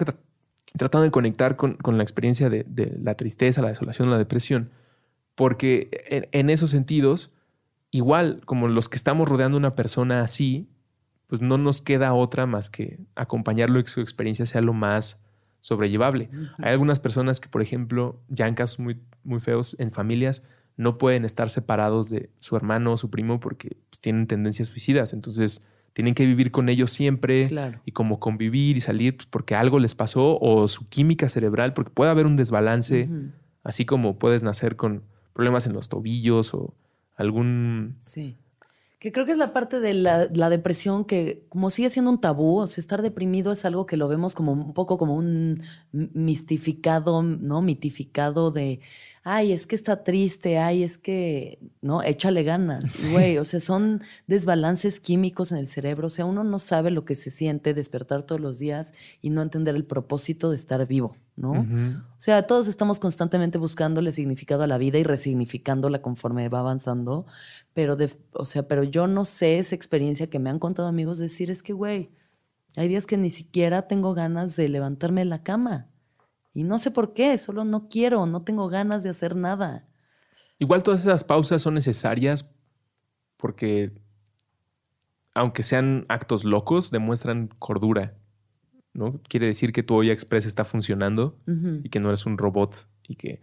tratando de conectar con, la experiencia de, de, la tristeza, la desolación, la depresión porque en, esos sentidos, igual como los que estamos rodeando a una persona así, pues no nos queda otra más que acompañarlo y que su experiencia sea lo más sobrellevable. Hay algunas personas que, por ejemplo, ya en casos muy, muy feos, en familias, no pueden estar separados de su hermano o su primo porque pues, tienen tendencias suicidas. Entonces, tienen que vivir con ellos siempre y como convivir y salir pues, porque algo les pasó o su química cerebral, porque puede haber un desbalance, así como puedes nacer con problemas en los tobillos o algún... Sí. Que creo que es la parte de la, depresión que como sigue siendo un tabú, o sea, estar deprimido es algo que lo vemos como un poco como un mistificado, ¿no? Mitificado de, ay, es que está triste, ay, es que, no, échale ganas, güey, o sea, son desbalances químicos en el cerebro, o sea, uno no sabe lo que se siente despertar todos los días y no entender el propósito de estar vivo, ¿no? O sea, todos estamos constantemente buscándole significado a la vida y resignificándola conforme va avanzando, pero, de, o sea, pero yo no sé esa experiencia que me han contado amigos decir, es que, güey, hay días que ni siquiera tengo ganas de levantarme de la cama. Y no sé por qué, solo no quiero, no tengo ganas de hacer nada. Igual todas esas pausas son necesarias porque, aunque sean actos locos, demuestran cordura. ¿No? Quiere decir que tu olla express está funcionando y que no eres un robot y que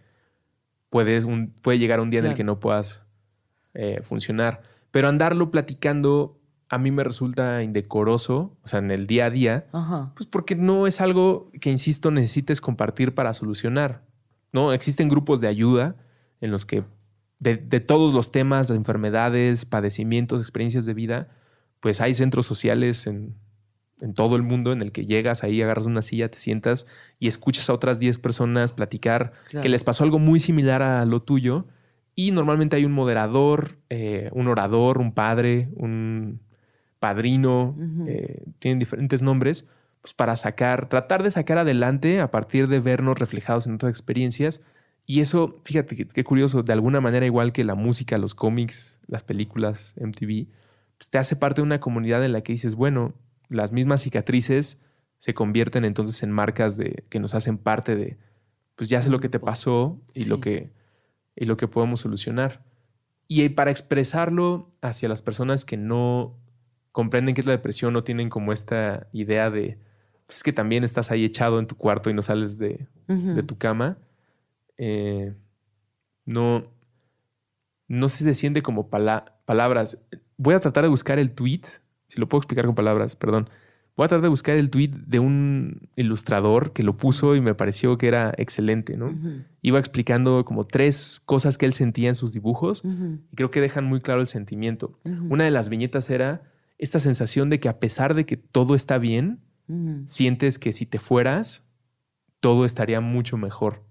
puedes un, puede llegar un día en el que no puedas eh, funcionar. Pero andarlo platicando a mí me resulta indecoroso, o sea, en el día a día, pues porque no es algo que, insisto, necesites compartir para solucionar. ¿no? Existen grupos de ayuda en los que de, todos los temas, de enfermedades, padecimientos, experiencias de vida, pues hay centros sociales en, todo el mundo en el que llegas ahí, agarras una silla, te sientas y escuchas a otras 10 personas platicar que les pasó algo muy similar a lo tuyo. Y normalmente hay un moderador, eh, un orador, un padre, un padrino, eh, tienen diferentes nombres, pues para sacar, tratar de sacar adelante a partir de vernos reflejados en otras experiencias. Y eso, fíjate qué curioso, de alguna manera igual que la música, los cómics, las películas, MTV, pues te hace parte de una comunidad en la que dices, bueno, las mismas cicatrices se convierten entonces en marcas de, que nos hacen parte de, pues ya sé lo que te pasó y, lo, que, y lo que podemos solucionar. Y para expresarlo hacia las personas que no comprenden qué es la depresión, no tienen como esta idea de, pues es que también estás ahí echado en tu cuarto y no sales de, de tu cama, eh, no, no sé si se siente como pala- palabras. Voy a tratar de buscar el tweet, si lo puedo explicar con palabras, perdón. Voy a tratar de buscar el tweet de un ilustrador que lo puso y me pareció que era excelente, ¿no? Iba explicando como tres cosas que él sentía en sus dibujos y creo que dejan muy claro el sentimiento. Una de las viñetas era esta sensación de que a pesar de que todo está bien, sientes que si te fueras, todo estaría mucho mejor.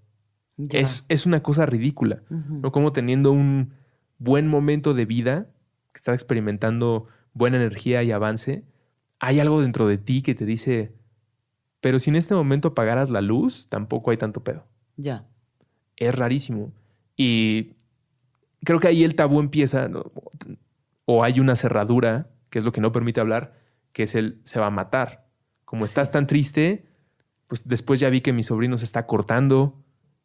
Es, es una cosa ridícula. ¿no? Como teniendo un buen momento de vida, que estás experimentando buena energía y avance, hay algo dentro de ti que te dice, pero si en este momento apagaras la luz, tampoco hay tanto pedo. Ya. Es rarísimo. Y creo que ahí el tabú empieza, o hay una cerradura, que es lo que no permite hablar, que es el se va a matar. Como Sí. estás tan triste, pues después ya vi que mi sobrino se está cortando,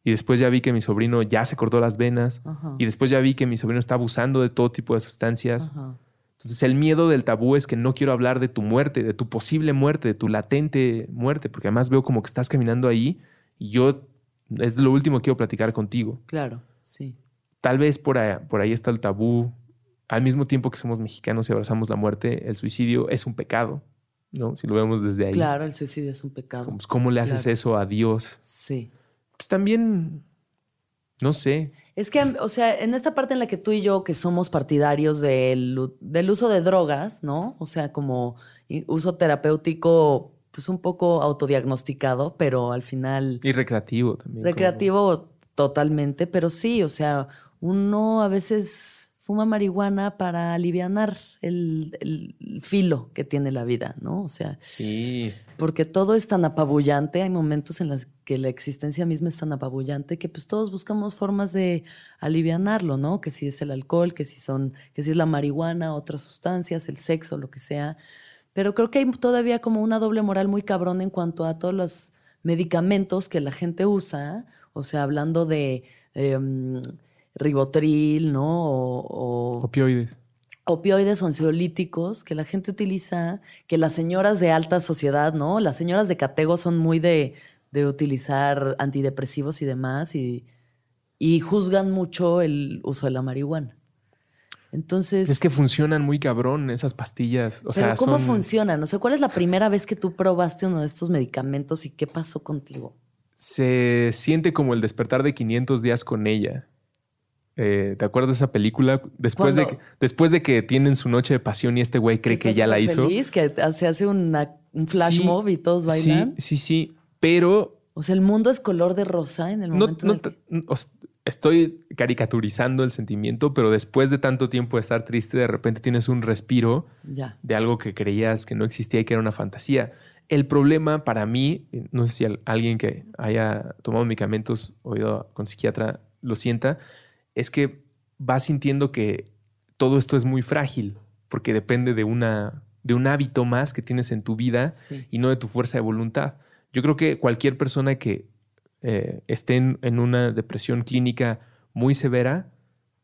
y después ya vi que mi sobrino ya se cortó las venas, Ajá. y después ya vi que mi sobrino está abusando de todo tipo de sustancias. Ajá. Entonces el miedo del tabú es que no quiero hablar de tu muerte, de tu posible muerte, de tu latente muerte, porque además veo como que estás caminando ahí y yo es lo último que quiero platicar contigo. Claro, sí. Tal vez por ahí, por ahí está el tabú. Al mismo tiempo que somos mexicanos y abrazamos la muerte, el suicidio es un pecado, ¿no? Si lo vemos desde ahí. Claro, el suicidio es un pecado. pues, ¿Cómo le haces Claro. eso a Dios? Sí. Pues también, no sé. Es que, o sea, en esta parte en la que tú y yo, que somos partidarios del, del uso de drogas, ¿no? O sea, como uso terapéutico, pues un poco autodiagnosticado, pero al final Y recreativo también. como- recreativo totalmente, pero sí, o sea, uno a veces fuma marihuana para alivianar el, el filo que tiene la vida, ¿no? O sea, Sí. porque todo es tan apabullante, hay momentos en los que la existencia misma es tan apabullante que pues todos buscamos formas de alivianarlo, ¿no? Que si es el alcohol, que si son, que si es la marihuana, otras sustancias, el sexo, lo que sea. Pero creo que hay todavía como una doble moral muy cabrón en cuanto a todos los medicamentos que la gente usa, o sea, hablando de em, ribotril, ¿no? O, o- Opioides. opioides o ansiolíticos que la gente utiliza, que las señoras de alta sociedad, ¿no? Las señoras de Catego son muy de, de utilizar antidepresivos y demás y, y juzgan mucho el uso de la marihuana. Entonces, Es que funcionan muy cabrón esas pastillas. O ¿pero sea, cómo son- funcionan? O sea, ¿cuál es la primera vez que tú probaste uno de estos medicamentos y qué pasó contigo? se siente como el despertar de 500 días con ella. Eh, ¿Te acuerdas de esa película? Después de, que, después de que tienen su noche de pasión y este güey cree que ya la hizo. Feliz, que se hace una- un flash Sí, mob y todos bailan. Sí, sí, sí. Pero O sea, el mundo es color de rosa en el no, momento en no el que- te- o sea, estoy caricaturizando el sentimiento, pero después de tanto tiempo de estar triste, de repente tienes un respiro Ya. de algo que creías que no existía y que era una fantasía. El problema para mí, no sé si al- alguien que haya tomado medicamentos o ido con psiquiatra lo sienta, es que vas sintiendo que todo esto es muy frágil, porque depende de, una, de un hábito más que tienes en tu vida Sí. y no de tu fuerza de voluntad. Yo creo que cualquier persona que eh, esté en, en una depresión clínica muy severa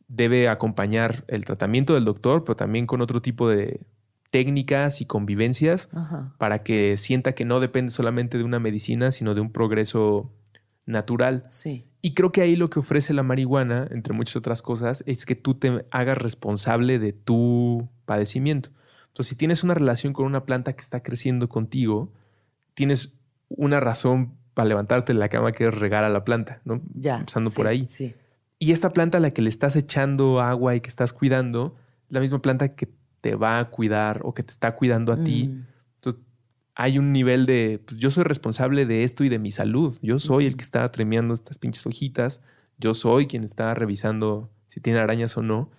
debe acompañar el tratamiento del doctor, pero también con otro tipo de técnicas y convivencias Ajá. para que sienta que no depende solamente de una medicina, sino de un progreso natural. Sí. Y creo que ahí lo que ofrece la marihuana, entre muchas otras cosas, es que tú te hagas responsable de tu padecimiento. Entonces, si tienes una relación con una planta que está creciendo contigo, tienes una razón para levantarte de la cama que es regar a la planta, ¿no? Ya. Empezando sí, por ahí. Sí. Y esta planta a la que le estás echando agua y que estás cuidando, la misma planta que te va a cuidar o que te está cuidando a ti. Mm, hay un nivel de, pues, yo soy responsable de esto y de mi salud. Yo soy el que está tremeando estas pinches hojitas. Yo soy quien está revisando si tiene arañas o no.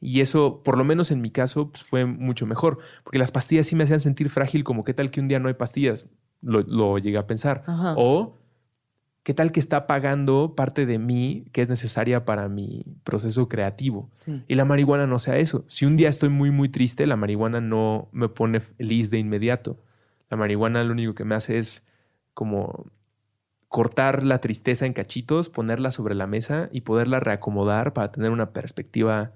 Y eso, por lo menos en mi caso, pues, fue mucho mejor. Porque las pastillas sí me hacían sentir frágil, como qué tal que un día no hay pastillas. Lo, lo llegué a pensar. Ajá. O qué tal que está pagando parte de mí que es necesaria para mi proceso creativo. Sí. Y la marihuana no sea eso. Si un Sí. día estoy muy, muy triste, la marihuana no me pone feliz de inmediato. La marihuana lo único que me hace es como cortar la tristeza en cachitos, ponerla sobre la mesa y poderla reacomodar para tener una perspectiva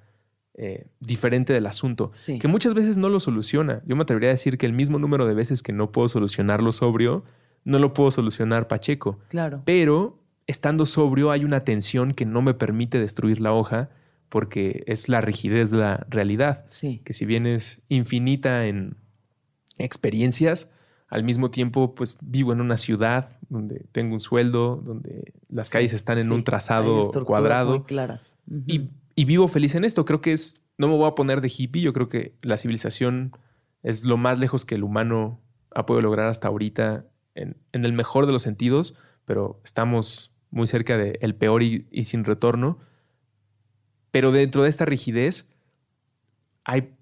eh, diferente del asunto, Sí. que muchas veces no lo soluciona. Yo me atrevería a decir que el mismo número de veces que no puedo solucionarlo sobrio, no lo puedo solucionar Pacheco. Claro. Pero estando sobrio hay una tensión que no me permite destruir la hoja porque es la rigidez de la realidad, Sí. que si bien es infinita en experiencias, al mismo tiempo pues vivo en una ciudad donde tengo un sueldo, donde las Sí, calles están en sí. un trazado cuadrado Muy claras. Y, y vivo feliz en esto. Creo que es, no me voy a poner de hippie, yo creo que la civilización es lo más lejos que el humano ha podido lograr hasta ahorita en, en el mejor de los sentidos, pero estamos muy cerca del el peor y, y sin retorno. Pero dentro de esta rigidez hay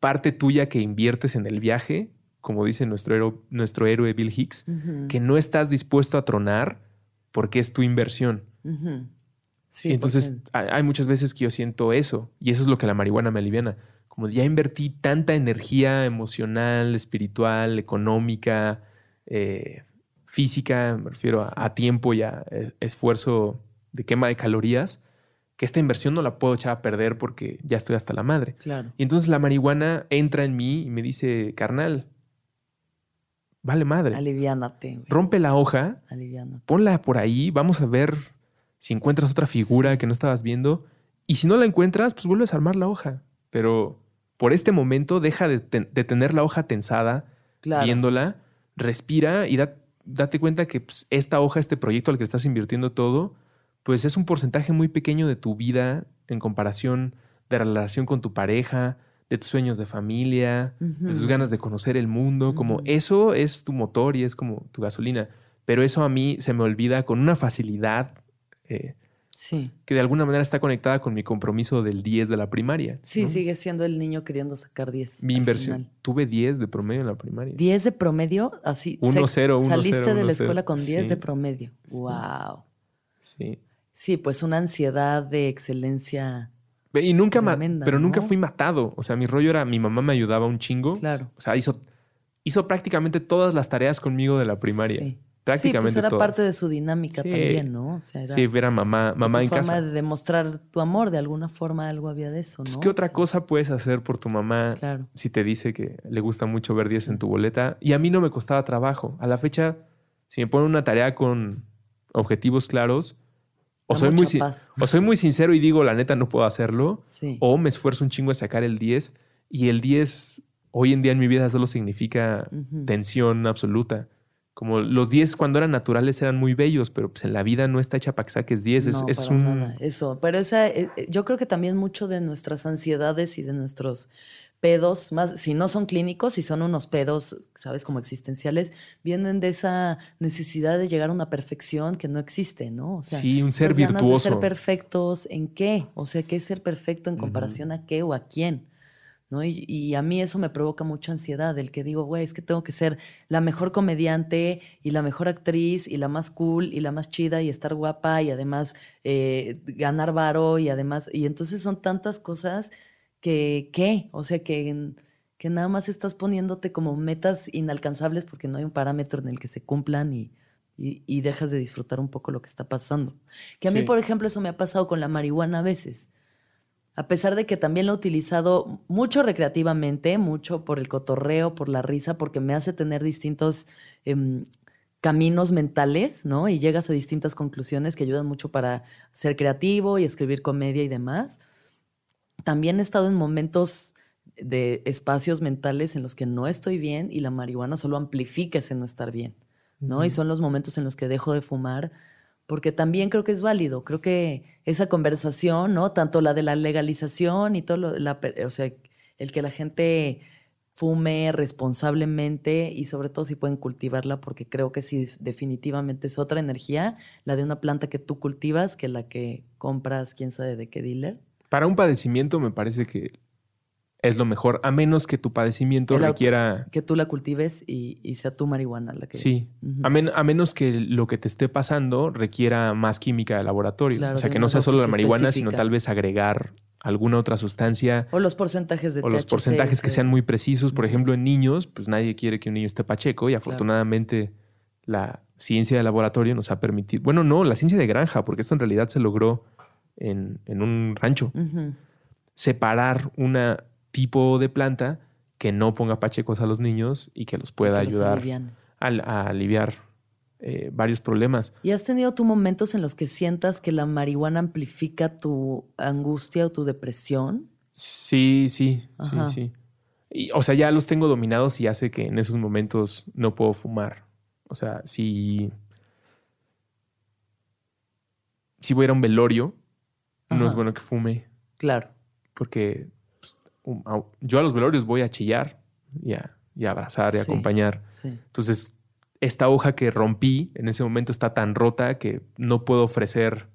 parte tuya que inviertes en el viaje, como dice nuestro héroe, nuestro héroe Bill Hicks, que no estás dispuesto a tronar porque es tu inversión. Sí, Y entonces porque- hay, muchas veces que yo siento eso y eso es lo que la marihuana me aliviana. Como ya invertí tanta energía emocional, espiritual, económica, eh, física, me refiero a, Sí. a tiempo y a eh, esfuerzo de quema de calorías, que esta inversión no la puedo echar a perder porque ya estoy hasta la madre. Claro. Y entonces la marihuana entra en mí y me dice, carnal, vale madre, Aliviánate, güey. rompe la hoja Aliviánate. ponla por ahí, vamos a ver si encuentras otra figura Sí. que no estabas viendo. Y si no la encuentras, pues vuelves a armar la hoja. Pero por este momento deja de, ten- de tener la hoja tensada, Claro. viéndola, respira y da- date cuenta que pues, esta hoja, este proyecto al que estás invirtiendo todo, pues es un porcentaje muy pequeño de tu vida en comparación de la relación con tu pareja, de tus sueños de familia, de tus ganas de conocer el mundo, como Ujú. eso es tu motor y es como tu gasolina. Pero eso a mí se me olvida con una facilidad eh, Sí. que de alguna manera está conectada con mi compromiso del 10 de la primaria. Sí, ¿no? sigue siendo el niño queriendo sacar 10. Mi inversión. final. Tuve 10 de promedio en la primaria. 10 de promedio, así. Uno, sec- cero, uno, Saliste cero, de uno, la escuela con 10 Sí. de promedio. Sí. Wow. Sí. Sí, pues una ansiedad de excelencia. Y nunca, Tremenda, pero nunca ¿no? fui matado. O sea, mi rollo era, mi mamá me ayudaba un chingo. Claro. O sea, hizo, hizo prácticamente todas las tareas conmigo de la primaria. Sí. Prácticamente sí, pues era todas. parte de su dinámica Sí. también, ¿no? O sea, era Sí, era mamá, mamá en forma casa. de demostrar tu amor, de alguna forma algo había de eso, ¿no? Pues, ¿qué otra O sea, cosa puedes hacer por tu mamá Claro. si te dice que le gusta mucho ver 10 Sí. en tu boleta? Y a mí no me costaba trabajo. A la fecha, si me ponen una tarea con objetivos claros, o soy, muy, paz. o soy muy sincero y digo, la neta, no puedo hacerlo, Sí. o me esfuerzo un chingo a sacar el 10, y el 10 hoy en día en mi vida solo significa tensión absoluta. Como los 10 cuando eran naturales eran muy bellos, pero pues en la vida no está hecha para que saques 10. Es, No, es para un... nada. Eso, pero esa, eh, eh, yo creo que también mucho de nuestras ansiedades y de nuestros pedos, más si no son clínicos, si son unos pedos, sabes, como existenciales, vienen de esa necesidad de llegar a una perfección que no existe, ¿no? O sea, sí, un ser virtuoso. ser perfectos en qué, o sea, ¿qué es ser perfecto en comparación a qué o a quién? ¿No? Y, y a mí eso me provoca mucha ansiedad, el que digo, güey, es que tengo que ser la mejor comediante y la mejor actriz y la más cool y la más chida y estar guapa y además eh, ganar varo y además, y entonces son tantas cosas que, ¿qué? O sea, que, que nada más estás poniéndote como metas inalcanzables porque no hay un parámetro en el que se cumplan y, y, y dejas de disfrutar un poco lo que está pasando. Que a mí, por ejemplo, eso me ha pasado con la marihuana a veces. A pesar de que también lo he utilizado mucho recreativamente, mucho por el cotorreo, por la risa, porque me hace tener distintos em, caminos mentales, ¿no? Y llegas a distintas conclusiones que ayudan mucho para ser creativo y escribir comedia y demás. También he estado en momentos de espacios mentales en los que no estoy bien y la marihuana solo amplifica ese no estar bien, ¿no? Y son los momentos en los que dejo de fumar porque también creo que es válido. Creo que esa conversación, ¿no? Tanto la de la legalización y todo lo, la, o sea, el que la gente fume responsablemente y sobre todo si pueden cultivarla, porque creo que sí, definitivamente es otra energía, la de una planta que tú cultivas que la que compras, quién sabe de qué dealer. Para un padecimiento me parece que es lo mejor, a menos que tu padecimiento requiera... Que tú la cultives y, y sea tu marihuana la que... Sí, a, men- a menos que lo que te esté pasando requiera más química de laboratorio. Claro, o sea, que no sea solo la marihuana, sino tal vez agregar alguna otra sustancia. O los porcentajes de O los porcentajes que sean muy precisos. Por ejemplo, en niños, pues nadie quiere que un niño esté pacheco y afortunadamente la ciencia de laboratorio nos ha permitido, bueno, no, la ciencia de granja, porque esto en realidad se logró en, en un rancho, separar un tipo de planta que no ponga pachecos a los niños y que los pueda Que ayudar a, a aliviar eh, varios problemas. ¿Y has tenido tú momentos en los que sientas que la marihuana amplifica tu angustia o tu depresión? Sí, sí, Ajá. sí, sí. Y, o sea, ya los tengo dominados y hace que en esos momentos no puedo fumar. O sea, si, si voy a ir a un velorio, no es bueno que fume, Claro. porque pues, um, yo a los velorios voy a chillar y a, y a abrazar y a Sí. acompañar. Sí. Entonces, esta hoja que rompí en ese momento está tan rota que no puedo ofrecer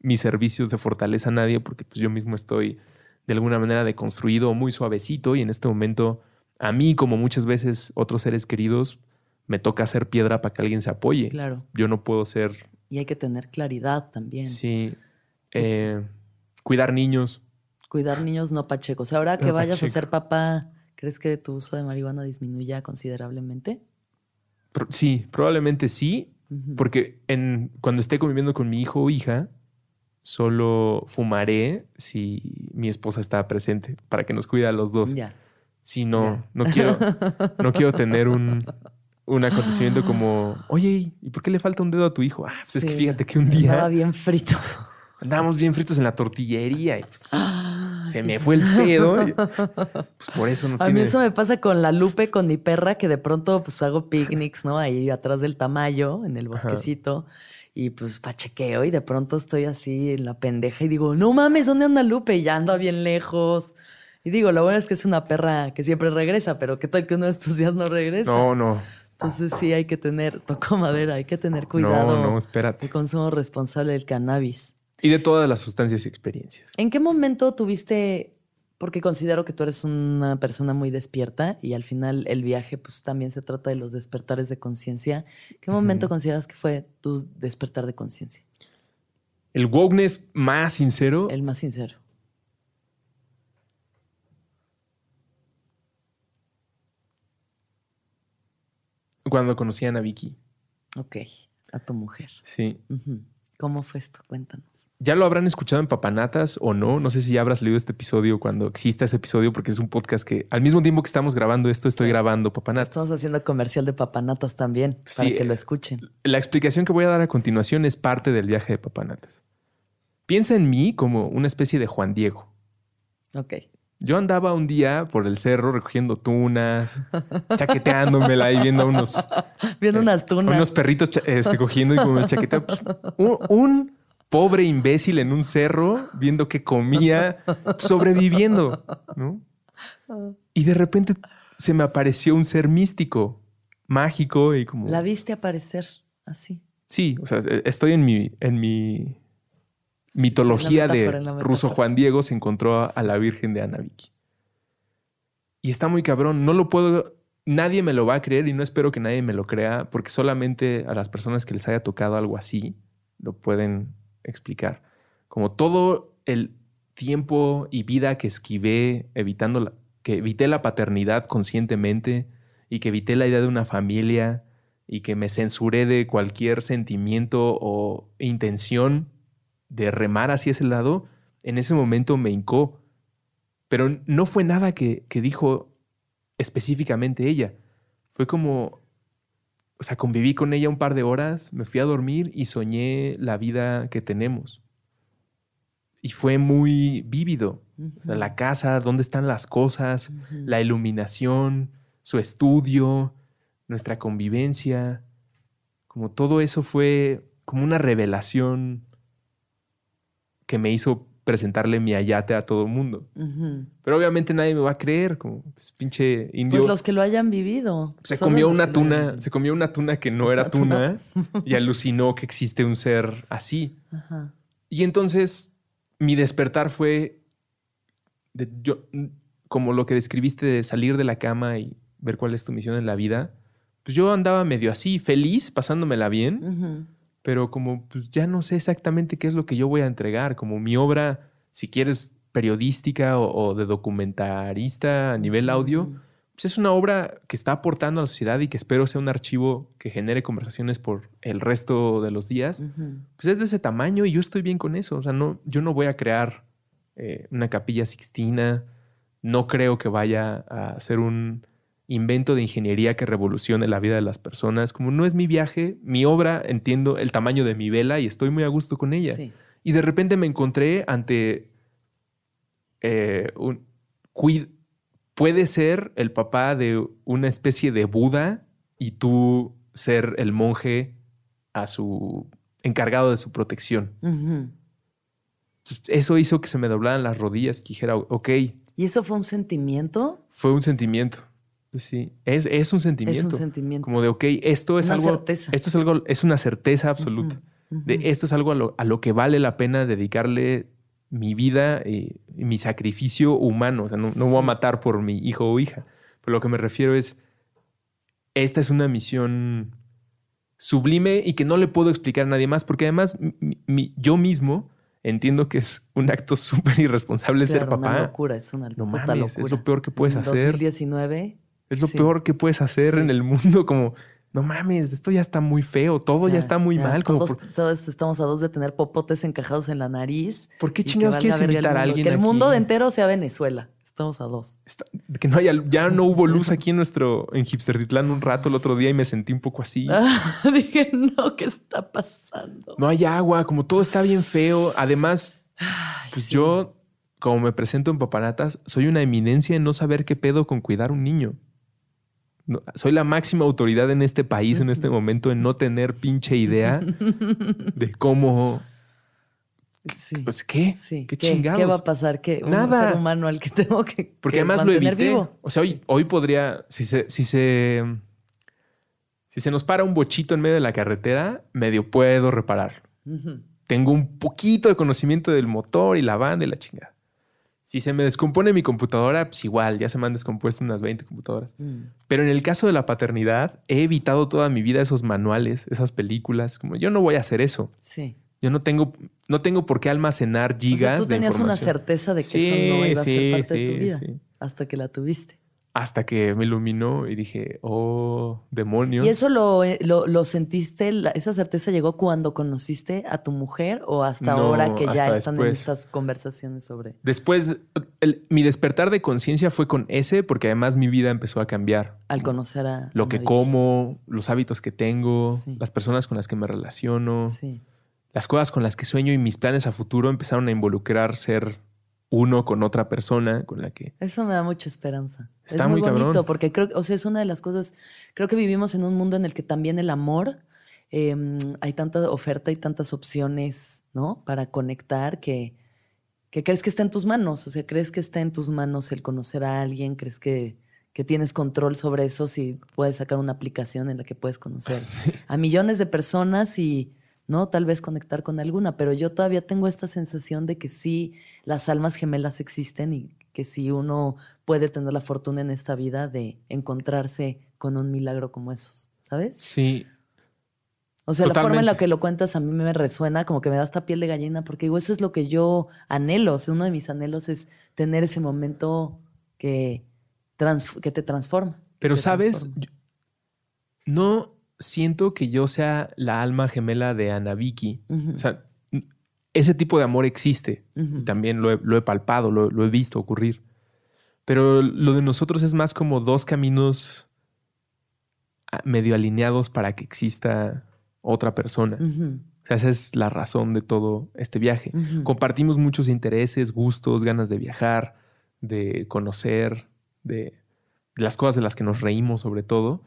mis servicios de fortaleza a nadie porque pues, yo mismo estoy de alguna manera deconstruido muy suavecito y en este momento a mí, como muchas veces otros seres queridos, me toca hacer piedra para que alguien se apoye. Claro. Yo no puedo ser, Y hay que tener claridad también. sí, eh, cuidar niños. Cuidar niños no pachecos. Ahora que No vayas pacheco. a ser papá, ¿crees que tu uso de marihuana disminuya considerablemente? Pro- Sí, probablemente sí. Porque en, cuando esté conviviendo con mi hijo o hija, solo fumaré si mi esposa está presente para que nos cuide a los dos. Ya. Si no, Ya. no quiero, no quiero tener un, un acontecimiento como, oye, ¿y por qué le falta un dedo a tu hijo? Ah, pues es que fíjate que un Estaba día bien frito. Andábamos bien fritos en la tortillería y pues, se me fue el pedo. y, pues por eso no A mí eso me pasa con la Lupe, con mi perra, que de pronto pues hago picnics, ¿no? Ahí atrás del tamayo, en el Ajá. bosquecito. Y pues pachequeo y de pronto estoy así en la pendeja y digo, no mames, ¿dónde anda Lupe? Y ya anda bien lejos. Y digo, lo bueno es que es una perra que siempre regresa, pero ¿qué tal que uno de estos días no regresa? No, no. Entonces sí hay que tener, toco madera, hay que tener cuidado. No, no, espérate. El consumo responsable del cannabis. Y de todas las sustancias y experiencias. ¿En qué momento tuviste, porque considero que tú eres una persona muy despierta y al final el viaje pues también se trata de los despertares de conciencia, ¿qué momento consideras que fue tu despertar de conciencia? El wokeness más sincero El más sincero. cuando conocí a Vicky. Ok, a tu mujer. Sí. ¿Cómo fue esto? Cuéntanos. Ya lo habrán escuchado en Papanatas o no. No sé si ya habrás leído este episodio cuando exista ese episodio, porque es un podcast que al mismo tiempo que estamos grabando esto, estoy grabando Papanatas. Estamos haciendo comercial de papanatas también, para que lo eh, escuchen. La explicación que voy a dar a continuación es parte del viaje de Papanatas. Piensa en mí como una especie de Juan Diego. Ok. Yo andaba un día por el cerro recogiendo tunas, chaqueteándomela y viendo unos, Viendo Eh, unas tunas. unos perritos este, cogiendo y como me chaquetea. pues, un, un pobre imbécil en un cerro viendo que comía, sobreviviendo, ¿no? Y de repente se me apareció un ser místico, mágico y como... La viste aparecer así. Sí, o sea, e- estoy en mi, en mi mitología metáfora, de ruso. Juan Diego se encontró a, la Virgen de Ana Vicky. Y está muy cabrón, no lo puedo, nadie me lo va a creer y no espero que nadie me lo crea porque solamente a las personas que les haya tocado algo así lo pueden explicar. Como todo el tiempo y vida que esquivé evitando la, que evité la paternidad conscientemente y que evité la idea de una familia y que me censuré de cualquier sentimiento o intención de remar hacia ese lado, en ese momento me hincó. Pero no fue nada que, que dijo específicamente ella. Fue como, o sea, conviví con ella un par de horas, me fui a dormir y soñé la vida que tenemos. Y fue muy vívido. O sea, la casa, dónde están las cosas, la iluminación, su estudio, nuestra convivencia, como todo eso fue como una revelación que me hizo presentarle mi ayate a todo el mundo. Pero obviamente nadie me va a creer, como pues, pinche indio. Pues los que lo hayan vivido. se comió una tuna, se comió una tuna que no era Una tuna. tuna y alucinó que existe un ser así. Y entonces mi despertar fue de- yo, como lo que describiste de salir de la cama y ver cuál es tu misión en la vida. Pues yo andaba medio así, feliz, pasándomela bien. Pero como pues ya no sé exactamente qué es lo que yo voy a entregar. Como mi obra, si quieres periodística o, de documentarista a nivel audio, pues es una obra que está aportando a la sociedad y que espero sea un archivo que genere conversaciones por el resto de los días, pues es de ese tamaño y yo estoy bien con eso. O sea, no, yo no voy a crear eh, una capilla sixtina, no creo que vaya a ser un invento de ingeniería que revolucione la vida de las personas. Como no es mi viaje, mi obra, entiendo el tamaño de mi vela y estoy muy a gusto con ella. Y de repente me encontré ante eh, un... puede ser el papá de una especie de Buda y tú ser el monje a su encargado de su protección. Eso hizo que se me doblaran las rodillas, que dijera, ok. ¿Y eso fue un sentimiento? Fue un sentimiento. Sí, es, es un sentimiento. Es un sentimiento. Como de, ok, esto es algo. Certeza. Esto es algo, es una certeza absoluta. De esto es algo a lo, que vale la pena dedicarle mi vida y, mi sacrificio humano. O sea, no, no, voy a matar por mi hijo o hija. Pero lo que me refiero es, esta es una misión sublime y que no le puedo explicar a nadie más, porque además yo mismo entiendo que es un acto súper irresponsable ser papá. Es una locura, es una no mames, Es lo peor que puedes en hacer. 2019 es lo peor que puedes hacer en el mundo, como, no mames, esto ya está muy feo, todo ya está muy mal. Como todos, estamos a dos de tener popotes encajados en la nariz. ¿Por qué chingados quieres invitar a alguien? Que el mundo entero sea Venezuela. Estamos a dos. que no haya, ya no hubo luz aquí en nuestro, en Hipstertitlán un rato el otro día y me sentí un poco así. dije, no, ¿qué está pasando? No hay agua, como todo está bien feo. Además, pues yo, como me presento en papanatas, soy una eminencia en no saber qué pedo con cuidar un niño soy la máxima autoridad en este país en este momento en no tener pinche idea de cómo. Pues qué, qué, chingados. ¿Qué va a pasar? ¿Qué? Nada. Un ser humano al que tengo que. Porque además lo evité. Vivo. O sea, hoy, hoy podría. Si se, si se. Si se nos para un bochito en medio de la carretera, medio puedo repararlo. Tengo un poquito de conocimiento del motor y la banda y la chingada. Si se me descompone mi computadora, pues igual, ya se me han descompuesto unas 20 computadoras. Mm. Pero en el caso de la paternidad, he evitado toda mi vida esos manuales, esas películas. Como yo no voy a hacer eso. Sí. Yo no tengo, no tengo por qué almacenar gigas. O sea, tú tenías una certeza de que eso no iba a ser parte de tu vida hasta que la tuviste hasta que me iluminó y dije, oh, demonios. ¿Y eso lo, eh, lo, sentiste, esa certeza llegó cuando conociste a tu mujer o hasta ahora que ya están en estas conversaciones sobre... Después, mi despertar de conciencia fue con ese porque además mi vida empezó a cambiar. Al conocer a... Lo que como, los hábitos que tengo, las personas con las que me relaciono, las cosas con las que sueño y mis planes a futuro empezaron a involucrar ser uno con otra persona con la que... Eso me da mucha esperanza. Está es muy, bonito porque creo, o sea, es una de las cosas, creo que vivimos en un mundo en el que también el amor, em, hay tanta oferta y tantas opciones, ¿no? Para conectar que, que crees que está en tus manos, o sea, crees que está en tus manos el conocer a alguien, crees que, que tienes control sobre eso si puedes sacar una aplicación en la que puedes conocer a millones de personas y ¿no? Tal vez conectar con alguna, pero yo todavía tengo esta sensación de que sí, las almas gemelas existen y que sí uno puede tener la fortuna en esta vida de encontrarse con un milagro como esos, ¿sabes? Sí. O sea, la forma en la que lo cuentas a mí me resuena, como que me da esta piel de gallina, porque digo, eso es lo que yo anhelo. O sea, uno de mis anhelos es tener ese momento que, que te transforma. Pero, ¿sabes? no siento que yo sea la alma gemela de Ana Vicky. O sea, ese tipo de amor existe. También lo he, palpado, lo, he visto ocurrir. Pero lo de nosotros es más como dos caminos ah, medio alineados para que exista otra persona. O sea, esa es la razón de todo este viaje. Compartimos muchos intereses, gustos, ganas de viajar, de conocer, de, las cosas de las que nos reímos sobre todo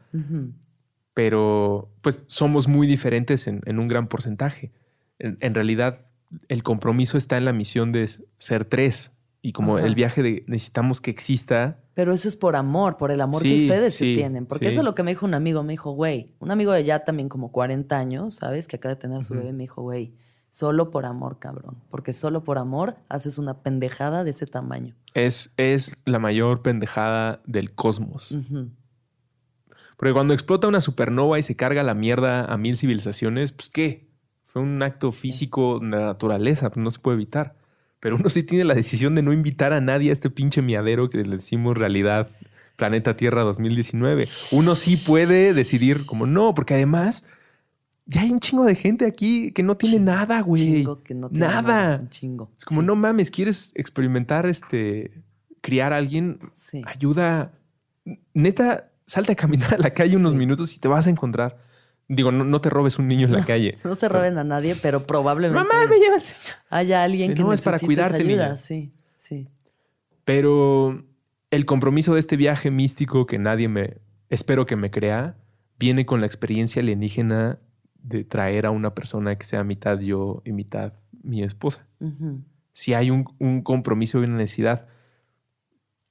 pero pues somos muy diferentes en, un gran porcentaje. En, realidad, el compromiso está en la misión de ser tres. Y como el viaje de necesitamos que exista. Pero eso es por amor, por el amor que ustedes tienen. Porque eso es lo que me dijo un amigo. Me dijo, güey, un amigo de ya también como 40 años, ¿sabes? Que acaba de tener su bebé. Me dijo, güey, solo por amor, cabrón. Porque solo por amor haces una pendejada de ese tamaño. Es, es la mayor pendejada del cosmos. Porque cuando explota una supernova y se carga la mierda a mil civilizaciones, pues ¿qué? Fue un acto físico de naturaleza, no se puede evitar. pero uno sí tiene la decisión de no invitar a nadie a este pinche miadero que le decimos realidad Planeta Tierra 2019. Uno sí puede decidir como no, porque además ya hay un chingo de gente aquí que no tiene nada, güey. Chingo que no tiene nada. Un chingo. Es como, Sí, no mames, ¿quieres experimentar este, criar a alguien? Sí. Ayuda. Neta, salte a caminar a la calle unos Sí. minutos y te vas a encontrar. Digo, no, no te robes un niño en la calle. No se roben a nadie, pero probablemente Mamá, me lleva haya alguien que No, es para cuidarte, ayuda. niña. Sí, sí. Pero el compromiso de este viaje místico que nadie me, espero que me crea, viene con la experiencia alienígena de traer a una persona que sea mitad yo y mitad mi esposa. Si hay un, un compromiso y una necesidad,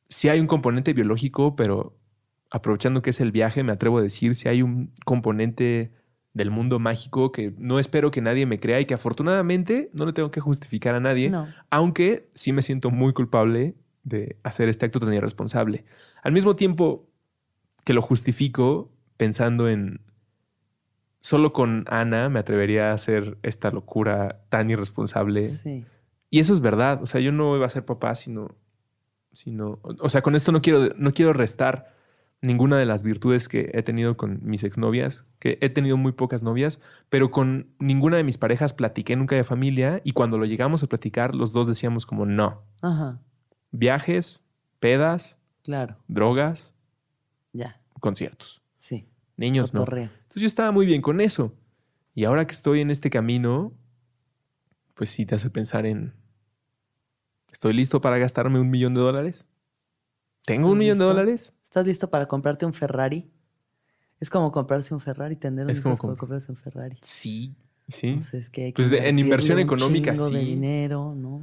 si hay un componente biológico, pero aprovechando que es el viaje, me atrevo a decir si hay un componente del mundo mágico que no espero que nadie me crea y que afortunadamente no le tengo que justificar a nadie, No. aunque sí me siento muy culpable de hacer este acto tan irresponsable. Al mismo tiempo que lo justifico pensando en solo con Ana me atrevería a hacer esta locura tan irresponsable. Sí. Y eso es verdad. O sea, yo no iba a ser papá sino, sino, o sea, con esto no quiero, no quiero restar ninguna de las virtudes que he tenido con mis exnovias, que he tenido muy pocas novias, pero con ninguna de mis parejas platiqué nunca de familia y cuando lo llegamos a platicar, los dos decíamos como no. Ajá. Viajes, pedas, Claro. drogas, Ya. conciertos. Sí. Niños no. Entonces yo estaba muy bien con eso. Y ahora que estoy en este camino, pues sí te hace pensar en, ¿estoy listo para gastarme un millón de dólares? ¿Tengo un ¿Estás millón de dólares? ¿Estás listo para comprarte un Ferrari? Es como comprarse un Ferrari, tener un Es como es como comp- comprarse un Ferrari. Sí, sí. Entonces, que hay que Pues de- en inversión económica, chingo de sí. dinero, ¿no?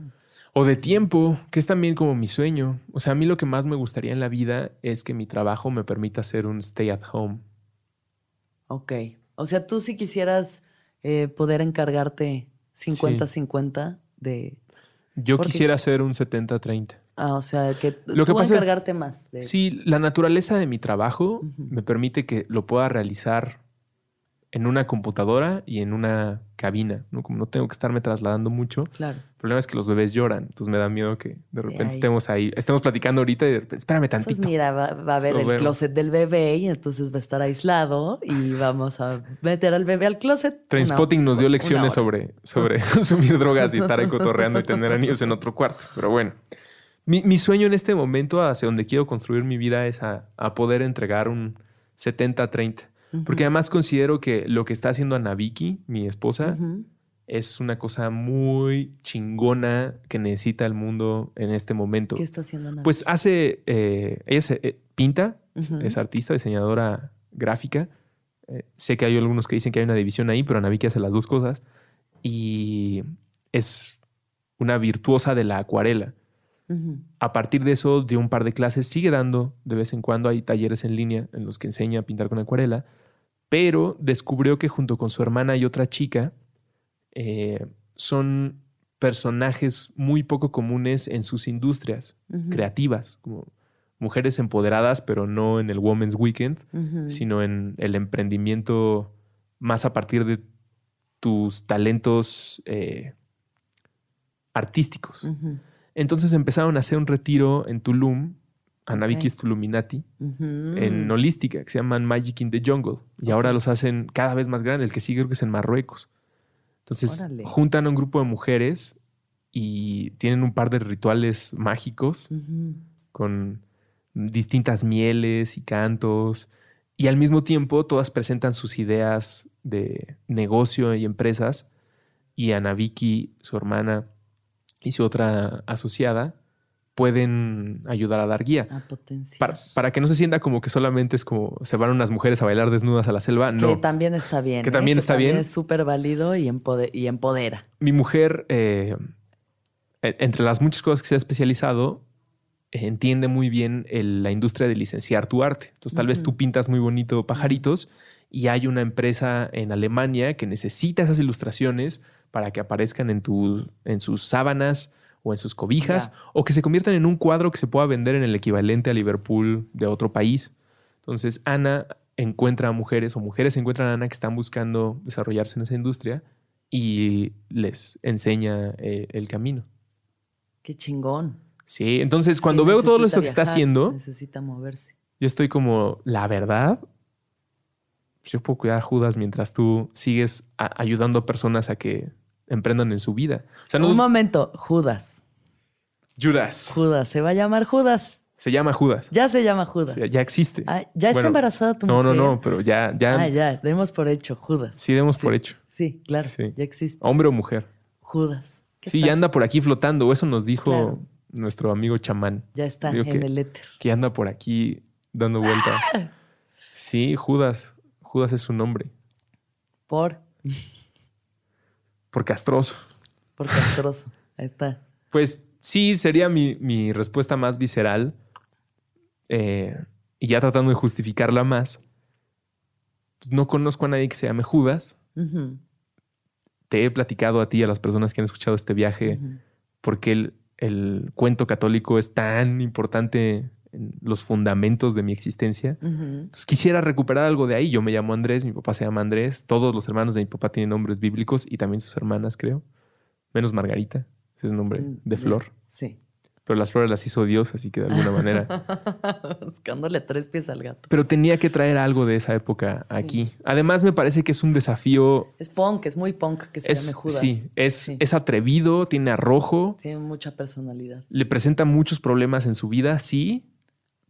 O de tiempo, que es también como mi sueño. O sea, a mí lo que más me gustaría en la vida es que mi trabajo me permita hacer un stay at home. Ok. O sea, tú si quisieras eh, poder encargarte 50-50 de... Yo quisiera hacer un 70-30. Ah, o sea, que Lo tú que pasa es- encargarte más. De, Sí, la naturaleza de mi trabajo me permite que lo pueda realizar en una computadora y en una cabina, ¿no? Como no tengo que estarme trasladando mucho. Claro. El problema es que los bebés lloran, entonces me da miedo que de repente ahí. estemos ahí, estemos platicando ahorita y de repente, espérame Pues tantito. mira, va, va a haber el vemos. closet del bebé y entonces va a estar aislado y vamos a meter al bebé al closet. Trainspotting una- nos dio lecciones sobre, sobre consumir drogas y estar ahí cotorreando y tener anillos en otro cuarto. Pero bueno, mi, mi sueño en este momento hacia donde quiero construir mi vida es a, a poder entregar un 70-30. Porque además considero que lo que está haciendo Ana Vicky, mi esposa, es una cosa muy chingona que necesita el mundo en este momento. ¿Qué está haciendo Ana? Pues hace, eh, ella se, eh, pinta, es artista, diseñadora gráfica. Eh, sé que hay algunos que dicen que hay una división ahí, pero Ana Vicky hace las dos cosas. Y es una virtuosa de la acuarela. A partir de eso, dio un par de clases, sigue dando. De vez en cuando, hay talleres en línea en los que enseña a pintar con acuarela, pero descubrió que junto con su hermana y otra chica, eh, son personajes muy poco comunes en sus industrias creativas, como mujeres empoderadas, pero no en el Women's Weekend, sino en el emprendimiento más a partir de tus talentos eh, artísticos. Entonces empezaron a hacer un retiro en Tulum, Anavikis Tuluminati, Ujú. en holística, que se llaman Magic in the Jungle. Y ahora los hacen cada vez más grandes. El que sigue creo que es en Marruecos. Entonces Órale. juntan a un grupo de mujeres y tienen un par de rituales mágicos con distintas mieles y cantos. Y al mismo tiempo todas presentan sus ideas de negocio y empresas. Y Ana Vicky, su hermana y su otra asociada pueden ayudar a dar guía. A potenciar. Para, para que no se sienta como que solamente es como se van unas mujeres a bailar desnudas a la selva. Que No. también está bien. Que ¿eh? también está bien. Es súper válido y, y empodera. Mi mujer, eh, e- entre las muchas cosas que se ha especializado, eh, entiende muy bien el- la industria de licenciar tu arte. Entonces, tal vez tú pintas muy bonito pajaritos y hay una empresa en Alemania que necesita esas ilustraciones para que aparezcan en, tu, en sus sábanas o en sus cobijas o que se conviertan en un cuadro que se pueda vender en el equivalente a Liverpool de otro país. Entonces, Ana encuentra a mujeres o mujeres encuentran a Ana que están buscando desarrollarse en esa industria y les enseña eh, el camino. Qué chingón. Sí, entonces cuando Sí, veo todo esto que está haciendo, Necesita moverse. yo estoy como, la verdad, yo puedo cuidar a Judas mientras tú sigues a- ayudando a personas a que emprendan en su vida. O sea, no, Un momento, Judas. Judas. Judas, se va a llamar Judas. Se llama Judas. Ya se llama Judas. Ya existe. Ah, ya está Bueno, embarazada tu No, no, mujer. no, pero ya, ya, Ah, ya, demos por hecho, Judas. sí demos por hecho. Sí, claro, Sí. ya existe. Hombre o mujer. Judas. ¿Qué Sí, tal? ya anda por aquí flotando. Eso nos dijo Claro. nuestro amigo chamán. Ya está Digo en que- el éter. que anda por aquí dando vueltas. Ah. Sí, Judas. Judas es su nombre. Por, Por castroso. por castroso. Ahí está. Pues sí, sería mi, mi respuesta más visceral. Eh, y ya tratando de justificarla más. no conozco a nadie que se llame Judas. Te he platicado a ti y a las personas que han escuchado este viaje ujú. porque el, el cuento católico es tan importante en los fundamentos de mi existencia. Ujú. Entonces quisiera recuperar algo de ahí. Yo me llamo Andrés, mi papá se llama Andrés, todos los hermanos de mi papá tienen nombres bíblicos y también sus hermanas, creo. Menos Margarita, ese es el nombre Mm, de flor. Sí. Pero las flores las hizo Dios, así que de alguna manera. Buscándole tres pies al gato. Pero tenía que traer algo de esa época Sí. aquí. Además, me parece que es un desafío. Es punk, es muy punk que se Es, llame Judas. sí, es, Sí. es atrevido, tiene arrojo, Tiene mucha personalidad. le presenta muchos problemas en su vida, sí,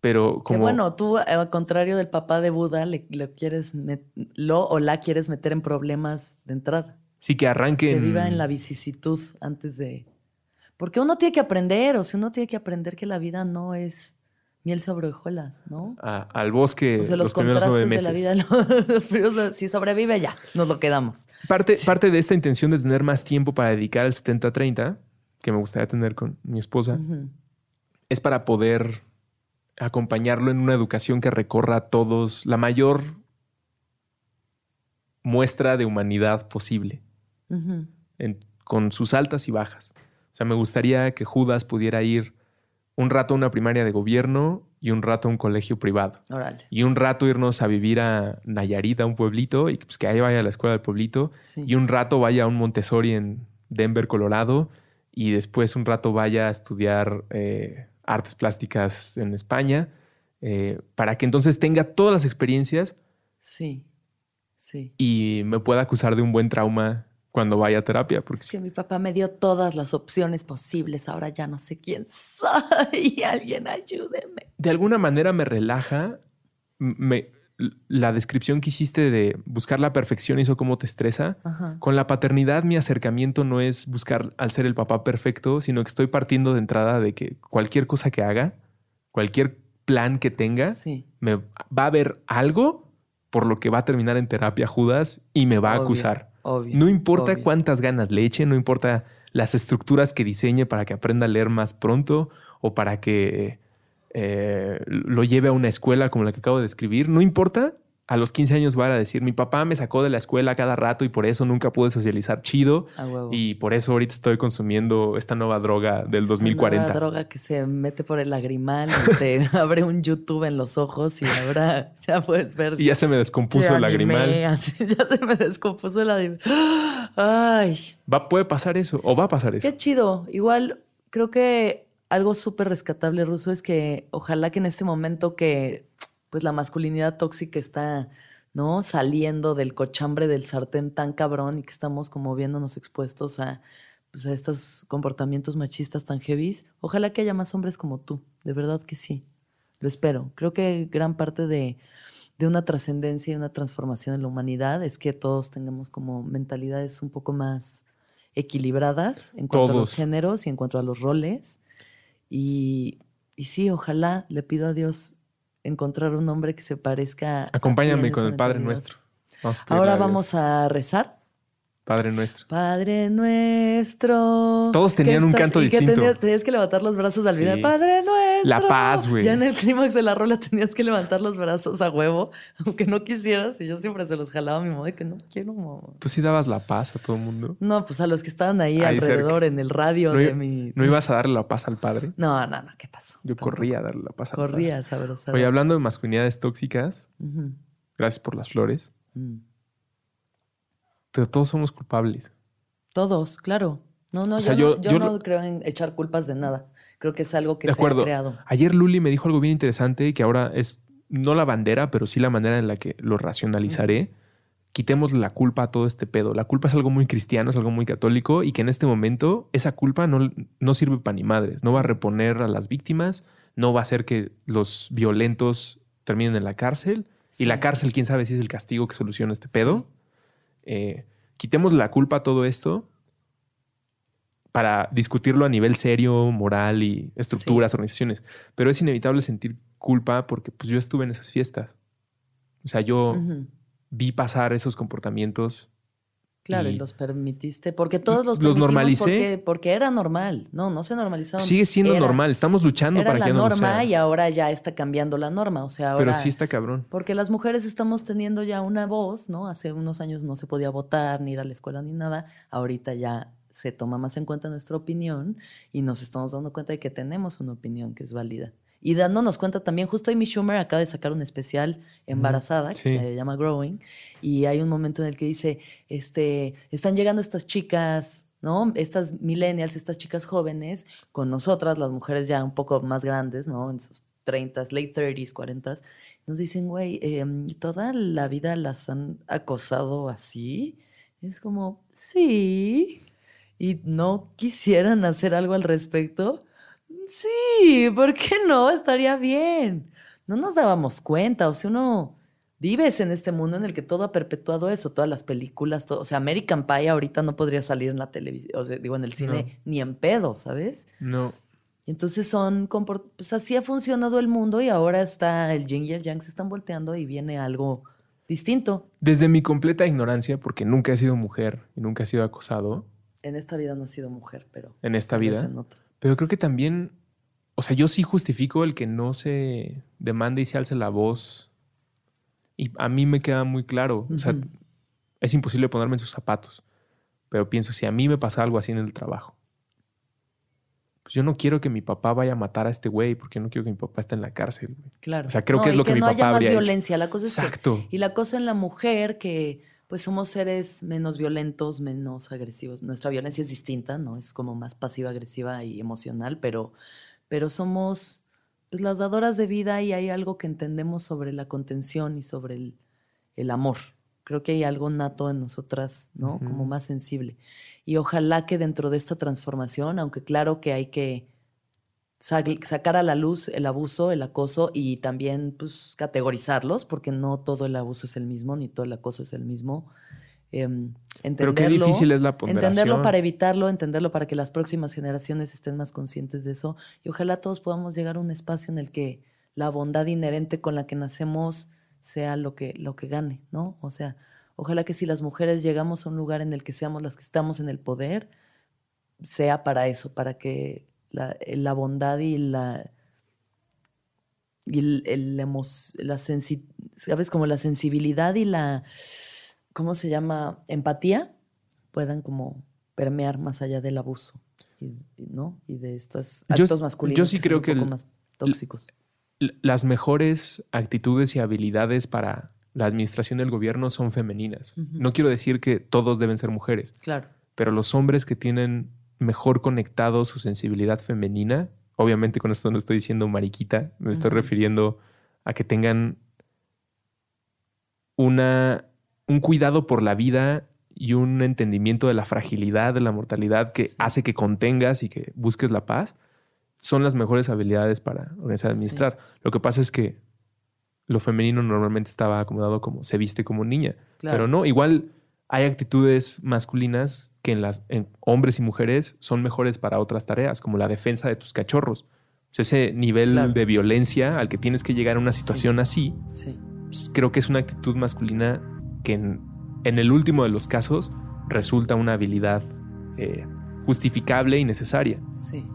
pero Que como. bueno, tú, al contrario del papá de Buda, le, le quieres met- lo o la quieres meter en problemas de entrada. sí, que arranque. Que viva en la vicisitud antes de. Porque uno tiene que aprender, o sea, uno tiene que aprender que la vida no es miel sobre hojuelas, ¿no? a- al bosque O sea, los, los, primeros nueve contrastes de meses. la vida, los primeros- si sobrevive ya, nos lo quedamos. Parte, parte de esta intención de tener más tiempo para dedicar al 70-30, que me gustaría tener con mi esposa, es para poder acompañarlo en una educación que recorra a todos la mayor muestra de humanidad posible, en- con sus altas y bajas. O sea, me gustaría que Judas pudiera ir un rato a una primaria de gobierno y un rato a un colegio privado. Y un rato irnos a vivir a Nayarit, a un pueblito, y pues que ahí vaya a la escuela del pueblito. Sí. Y un rato vaya a un Montessori en Denver, Colorado. Y después un rato vaya a estudiar eh, artes plásticas en España. eh, para que entonces tenga todas las experiencias Sí. Sí. y me pueda acusar de un buen trauma cuando vaya a terapia. Porque Es que mi papá me dio todas las opciones posibles, ahora ya no sé quién soy. Alguien ayúdeme. de alguna manera me relaja. me- la descripción que hiciste de buscar la perfección hizo cómo te estresa. Ajá. Con la paternidad, mi acercamiento no es buscar al ser el papá perfecto, sino que estoy partiendo de entrada de que cualquier cosa que haga, cualquier plan que tenga, Sí. me va a haber algo por lo que va a terminar en terapia Judas y me va a Obvio, acusar. Obvio. No importa obvio. cuántas ganas le eche, no importa las estructuras que diseñe para que aprenda a leer más pronto o para que eh, lo lleve a una escuela como la que acabo de describir, no importa. A los 15 años va a decir, mi papá me sacó de la escuela cada rato y por eso nunca pude socializar chido y por eso ahorita estoy consumiendo esta nueva droga del Esta 2040. nueva droga que se mete por el lagrimal y te abre un YouTube en los ojos y ahora ya puedes ver. Y ya se me descompuso el anime, lagrimal. así, ya se me descompuso el lagrimal. Ay, Va, puede pasar eso o va a pasar eso. qué chido. Igual creo que algo súper rescatable, Ruso, es que ojalá que en este momento que pues la masculinidad tóxica está, ¿no? Saliendo del cochambre del sartén tan cabrón y que estamos como viéndonos expuestos a, pues, a estos comportamientos machistas tan heavies. Ojalá que haya más hombres como tú, de verdad que sí. Lo espero. Creo que gran parte de, de una trascendencia y una transformación en la humanidad es que todos tengamos como mentalidades un poco más equilibradas en cuanto a los géneros y en cuanto a los roles. Y, y sí, ojalá le pido a Dios encontrar un hombre que se parezca. a ti Acompáñame esa con el Padre. Nuestro. Vamos a a Ahora vamos a rezar. Padre Nuestro. Padre nuestro. Todos tenían un estás- canto y que distinto. tenías, tenías que levantar los brazos al Sí. Padre nuestro. La paz, güey. Ya en el clímax de la rola tenías que levantar los brazos a huevo, aunque no quisieras. Y yo siempre se los jalaba a mi mamá de que no quiero, mamá. ¿Tú sí dabas la paz a todo el mundo? No, pues a los que estaban ahí, Ahí alrededor en el radio ¿No, de mi. ¿No ibas a darle la paz al Padre? No, no, no, ¿qué pasó? Yo Tampoco. corría a darle la paz al Padre. Corría, sabrosa. Oye, hablando de masculinidades tóxicas, gracias por las flores, Mm. Pero todos somos culpables. Todos, claro. No, no, O sea, yo, no- yo- yo yo no lo- creo en echar culpas de nada. Creo que es algo que De se acuerdo. ha creado. Ayer Luli me dijo algo bien interesante y que ahora es no la bandera, pero sí la manera en la que lo racionalizaré. Quitemos la culpa a todo este pedo. La culpa es algo muy cristiano, es algo muy católico y que en este momento esa culpa no, no sirve para ni madres. No va a reponer a las víctimas, no va a hacer que los violentos terminen en la cárcel. Sí. Y la cárcel, quién sabe si es el castigo que soluciona este pedo. Eh, quitemos la culpa a todo esto para discutirlo a nivel serio, moral y estructuras, organizaciones. Pero es inevitable sentir culpa porque pues yo estuve en esas fiestas. O sea, yo vi pasar esos comportamientos. Claro, y, los permitiste, porque todos los Los normalicé. Porque, porque era normal. No, no se normalizaron. Sigue siendo Era- normal. Estamos luchando Era para la que ya no norma y ahora ya está cambiando la norma. O sea, ahora. Pero sí está cabrón. Porque las mujeres estamos teniendo ya una voz, ¿no? Hace unos años no se podía votar, ni ir a la escuela, ni nada. Ahorita ya se toma más en cuenta nuestra opinión y nos estamos dando cuenta de que tenemos una opinión que es válida. Y dándonos cuenta también, justo Amy Schumer acaba de sacar un especial embarazada que sí. se llama Growing y hay un momento en el que dice, este, están llegando estas chicas, ¿no? Estas millennials, estas chicas jóvenes, con nosotras, las mujeres ya un poco más grandes, ¿no? En sus 30, late 30s, 40s, nos dicen, güey, em, toda la vida las han acosado así. Es como, sí. Y no quisieran hacer algo al respecto. Sí, ¿por qué no? Estaría bien. No nos dábamos cuenta, o sea, uno vives en este mundo en el que todo ha perpetuado eso, todas las películas, todo, o sea, American Pie ahorita no podría salir en la televisión, o sea, digo, en el cine, No. ni en pedo, ¿sabes? No. Entonces son, pues así ha funcionado el mundo y ahora está el yin y el yang se están volteando y viene algo distinto. Desde mi completa ignorancia, porque nunca he sido mujer y nunca he sido acosado En esta vida no he sido mujer, pero en esta vida, en otra. Pero creo que también, o sea, yo sí justifico el que no se demande y se alce la voz. Y a mí me queda muy claro, o sea, es imposible ponerme en sus zapatos, pero pienso, si a mí me pasa algo así en el trabajo, pues yo no quiero que mi papá vaya a matar a este güey, porque yo no quiero que mi papá esté en la cárcel. güey. Claro. O sea, creo No, que es lo que mi no papá haya más habría hecho. violencia. La cosa es que Exacto. Y la cosa en la mujer, que pues somos seres menos violentos, menos agresivos. Nuestra violencia es distinta, ¿no? Es como más pasiva-agresiva y emocional, pero, pero somos pues, las dadoras de vida y hay algo que entendemos sobre la contención y sobre el, el amor. Creo que hay algo nato en nosotras, ¿no? Como más sensible. Y ojalá que dentro de esta transformación, aunque claro que hay que sacar a la luz el abuso, el acoso y también pues, categorizarlos, porque no todo el abuso es el mismo, ni todo el acoso es el mismo. Em, Pero qué entenderlo, difícil es la ponderación. entenderlo para evitarlo, entenderlo para que las próximas generaciones estén más conscientes de eso y ojalá todos podamos llegar a un espacio en el que la bondad inherente con la que nacemos sea lo que, lo que gane, ¿no? O sea, ojalá que si las mujeres llegamos a un lugar en el que seamos las que estamos en el poder, sea para eso, para que la, la bondad y la y el, el emo- la sensi- sabes como la sensibilidad y la ¿cómo se llama? empatía puedan como permear más allá del abuso y, ¿no? y de estos Yo- actos masculinos yo sí son creo un que poco el- más tóxicos. Las mejores actitudes y habilidades para la administración del gobierno son femeninas. No quiero decir que todos deben ser mujeres, Claro. pero los hombres que tienen mejor conectado su sensibilidad femenina, obviamente con esto no estoy diciendo mariquita, me estoy refiriendo a que tengan una, un cuidado por la vida y un entendimiento de la fragilidad, de la mortalidad que Sí. hace que contengas y que busques la paz, son las mejores habilidades para organizar Sí. administrar. Lo que pasa es que lo femenino normalmente estaba acomodado como se viste como niña, Claro. pero no, igual hay actitudes masculinas que en las en hombres y mujeres son mejores para otras tareas, como la defensa de tus cachorros. O sea, ese nivel Claro. de violencia al que tienes que llegar a una situación así, Sí. pues, creo que es una actitud masculina que en, en el último de los casos resulta una habilidad eh, justificable y necesaria. Sí.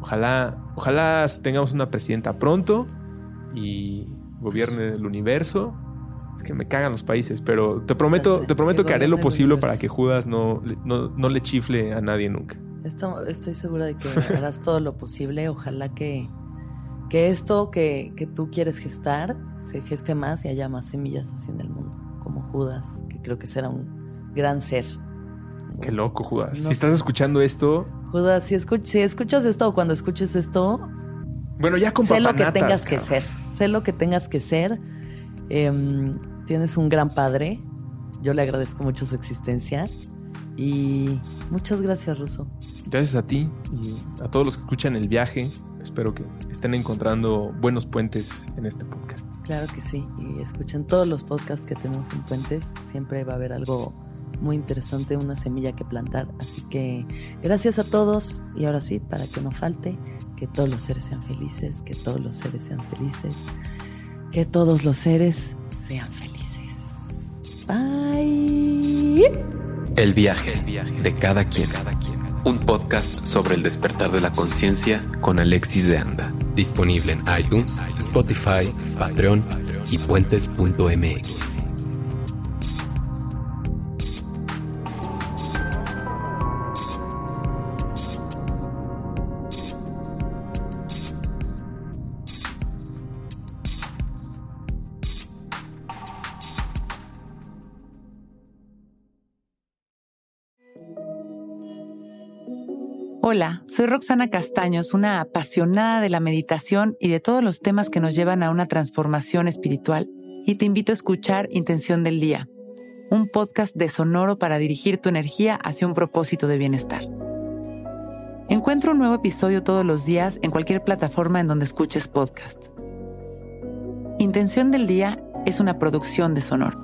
Ojalá, ojalá tengamos una presidenta pronto y gobierne el universo. Es que me cagan los países, pero te prometo, sé, te prometo que haré lo posible para que Judas no, le- no, no le chifle a nadie nunca. Esto- estoy segura de que harás todo lo posible. Ojalá que, que esto que, que tú quieres gestar se geste más y haya más semillas así en el mundo, como Judas, que creo que será un gran ser, Qué loco, Judas. si estás escuchando esto. Judas, si, si, escuchas esto o cuando escuches esto. Bueno, ya con Sé lo que tengas que ser. Sé lo que tengas que ser. Em, tienes un gran padre. Yo le agradezco mucho su existencia. Y muchas gracias, Ruso. Gracias a ti y a todos los que escuchan el viaje. Espero que estén encontrando buenos puentes en este podcast. Claro que sí. Y escuchen todos los podcasts que tenemos en puentes. Siempre va a haber algo muy interesante, una semilla que plantar. Así que gracias a todos y ahora sí, para que no falte, que todos los seres sean felices, que todos los seres sean felices, que todos los seres sean felices. Bye. El viaje, de cada quien. Un podcast sobre el despertar de la conciencia con Alexis de Anda. Disponible en iTunes, Spotify, Patreon y puentes.mx. Hola, soy Roxana Castaños, una apasionada de la meditación y de todos los temas que nos llevan a una transformación espiritual, y te invito a escuchar Intención del Día, un podcast de Sonoro para dirigir tu energía hacia un propósito de bienestar. Encuentro un nuevo episodio todos los días en cualquier plataforma en donde escuches podcast. Intención del Día es una producción de Sonoro.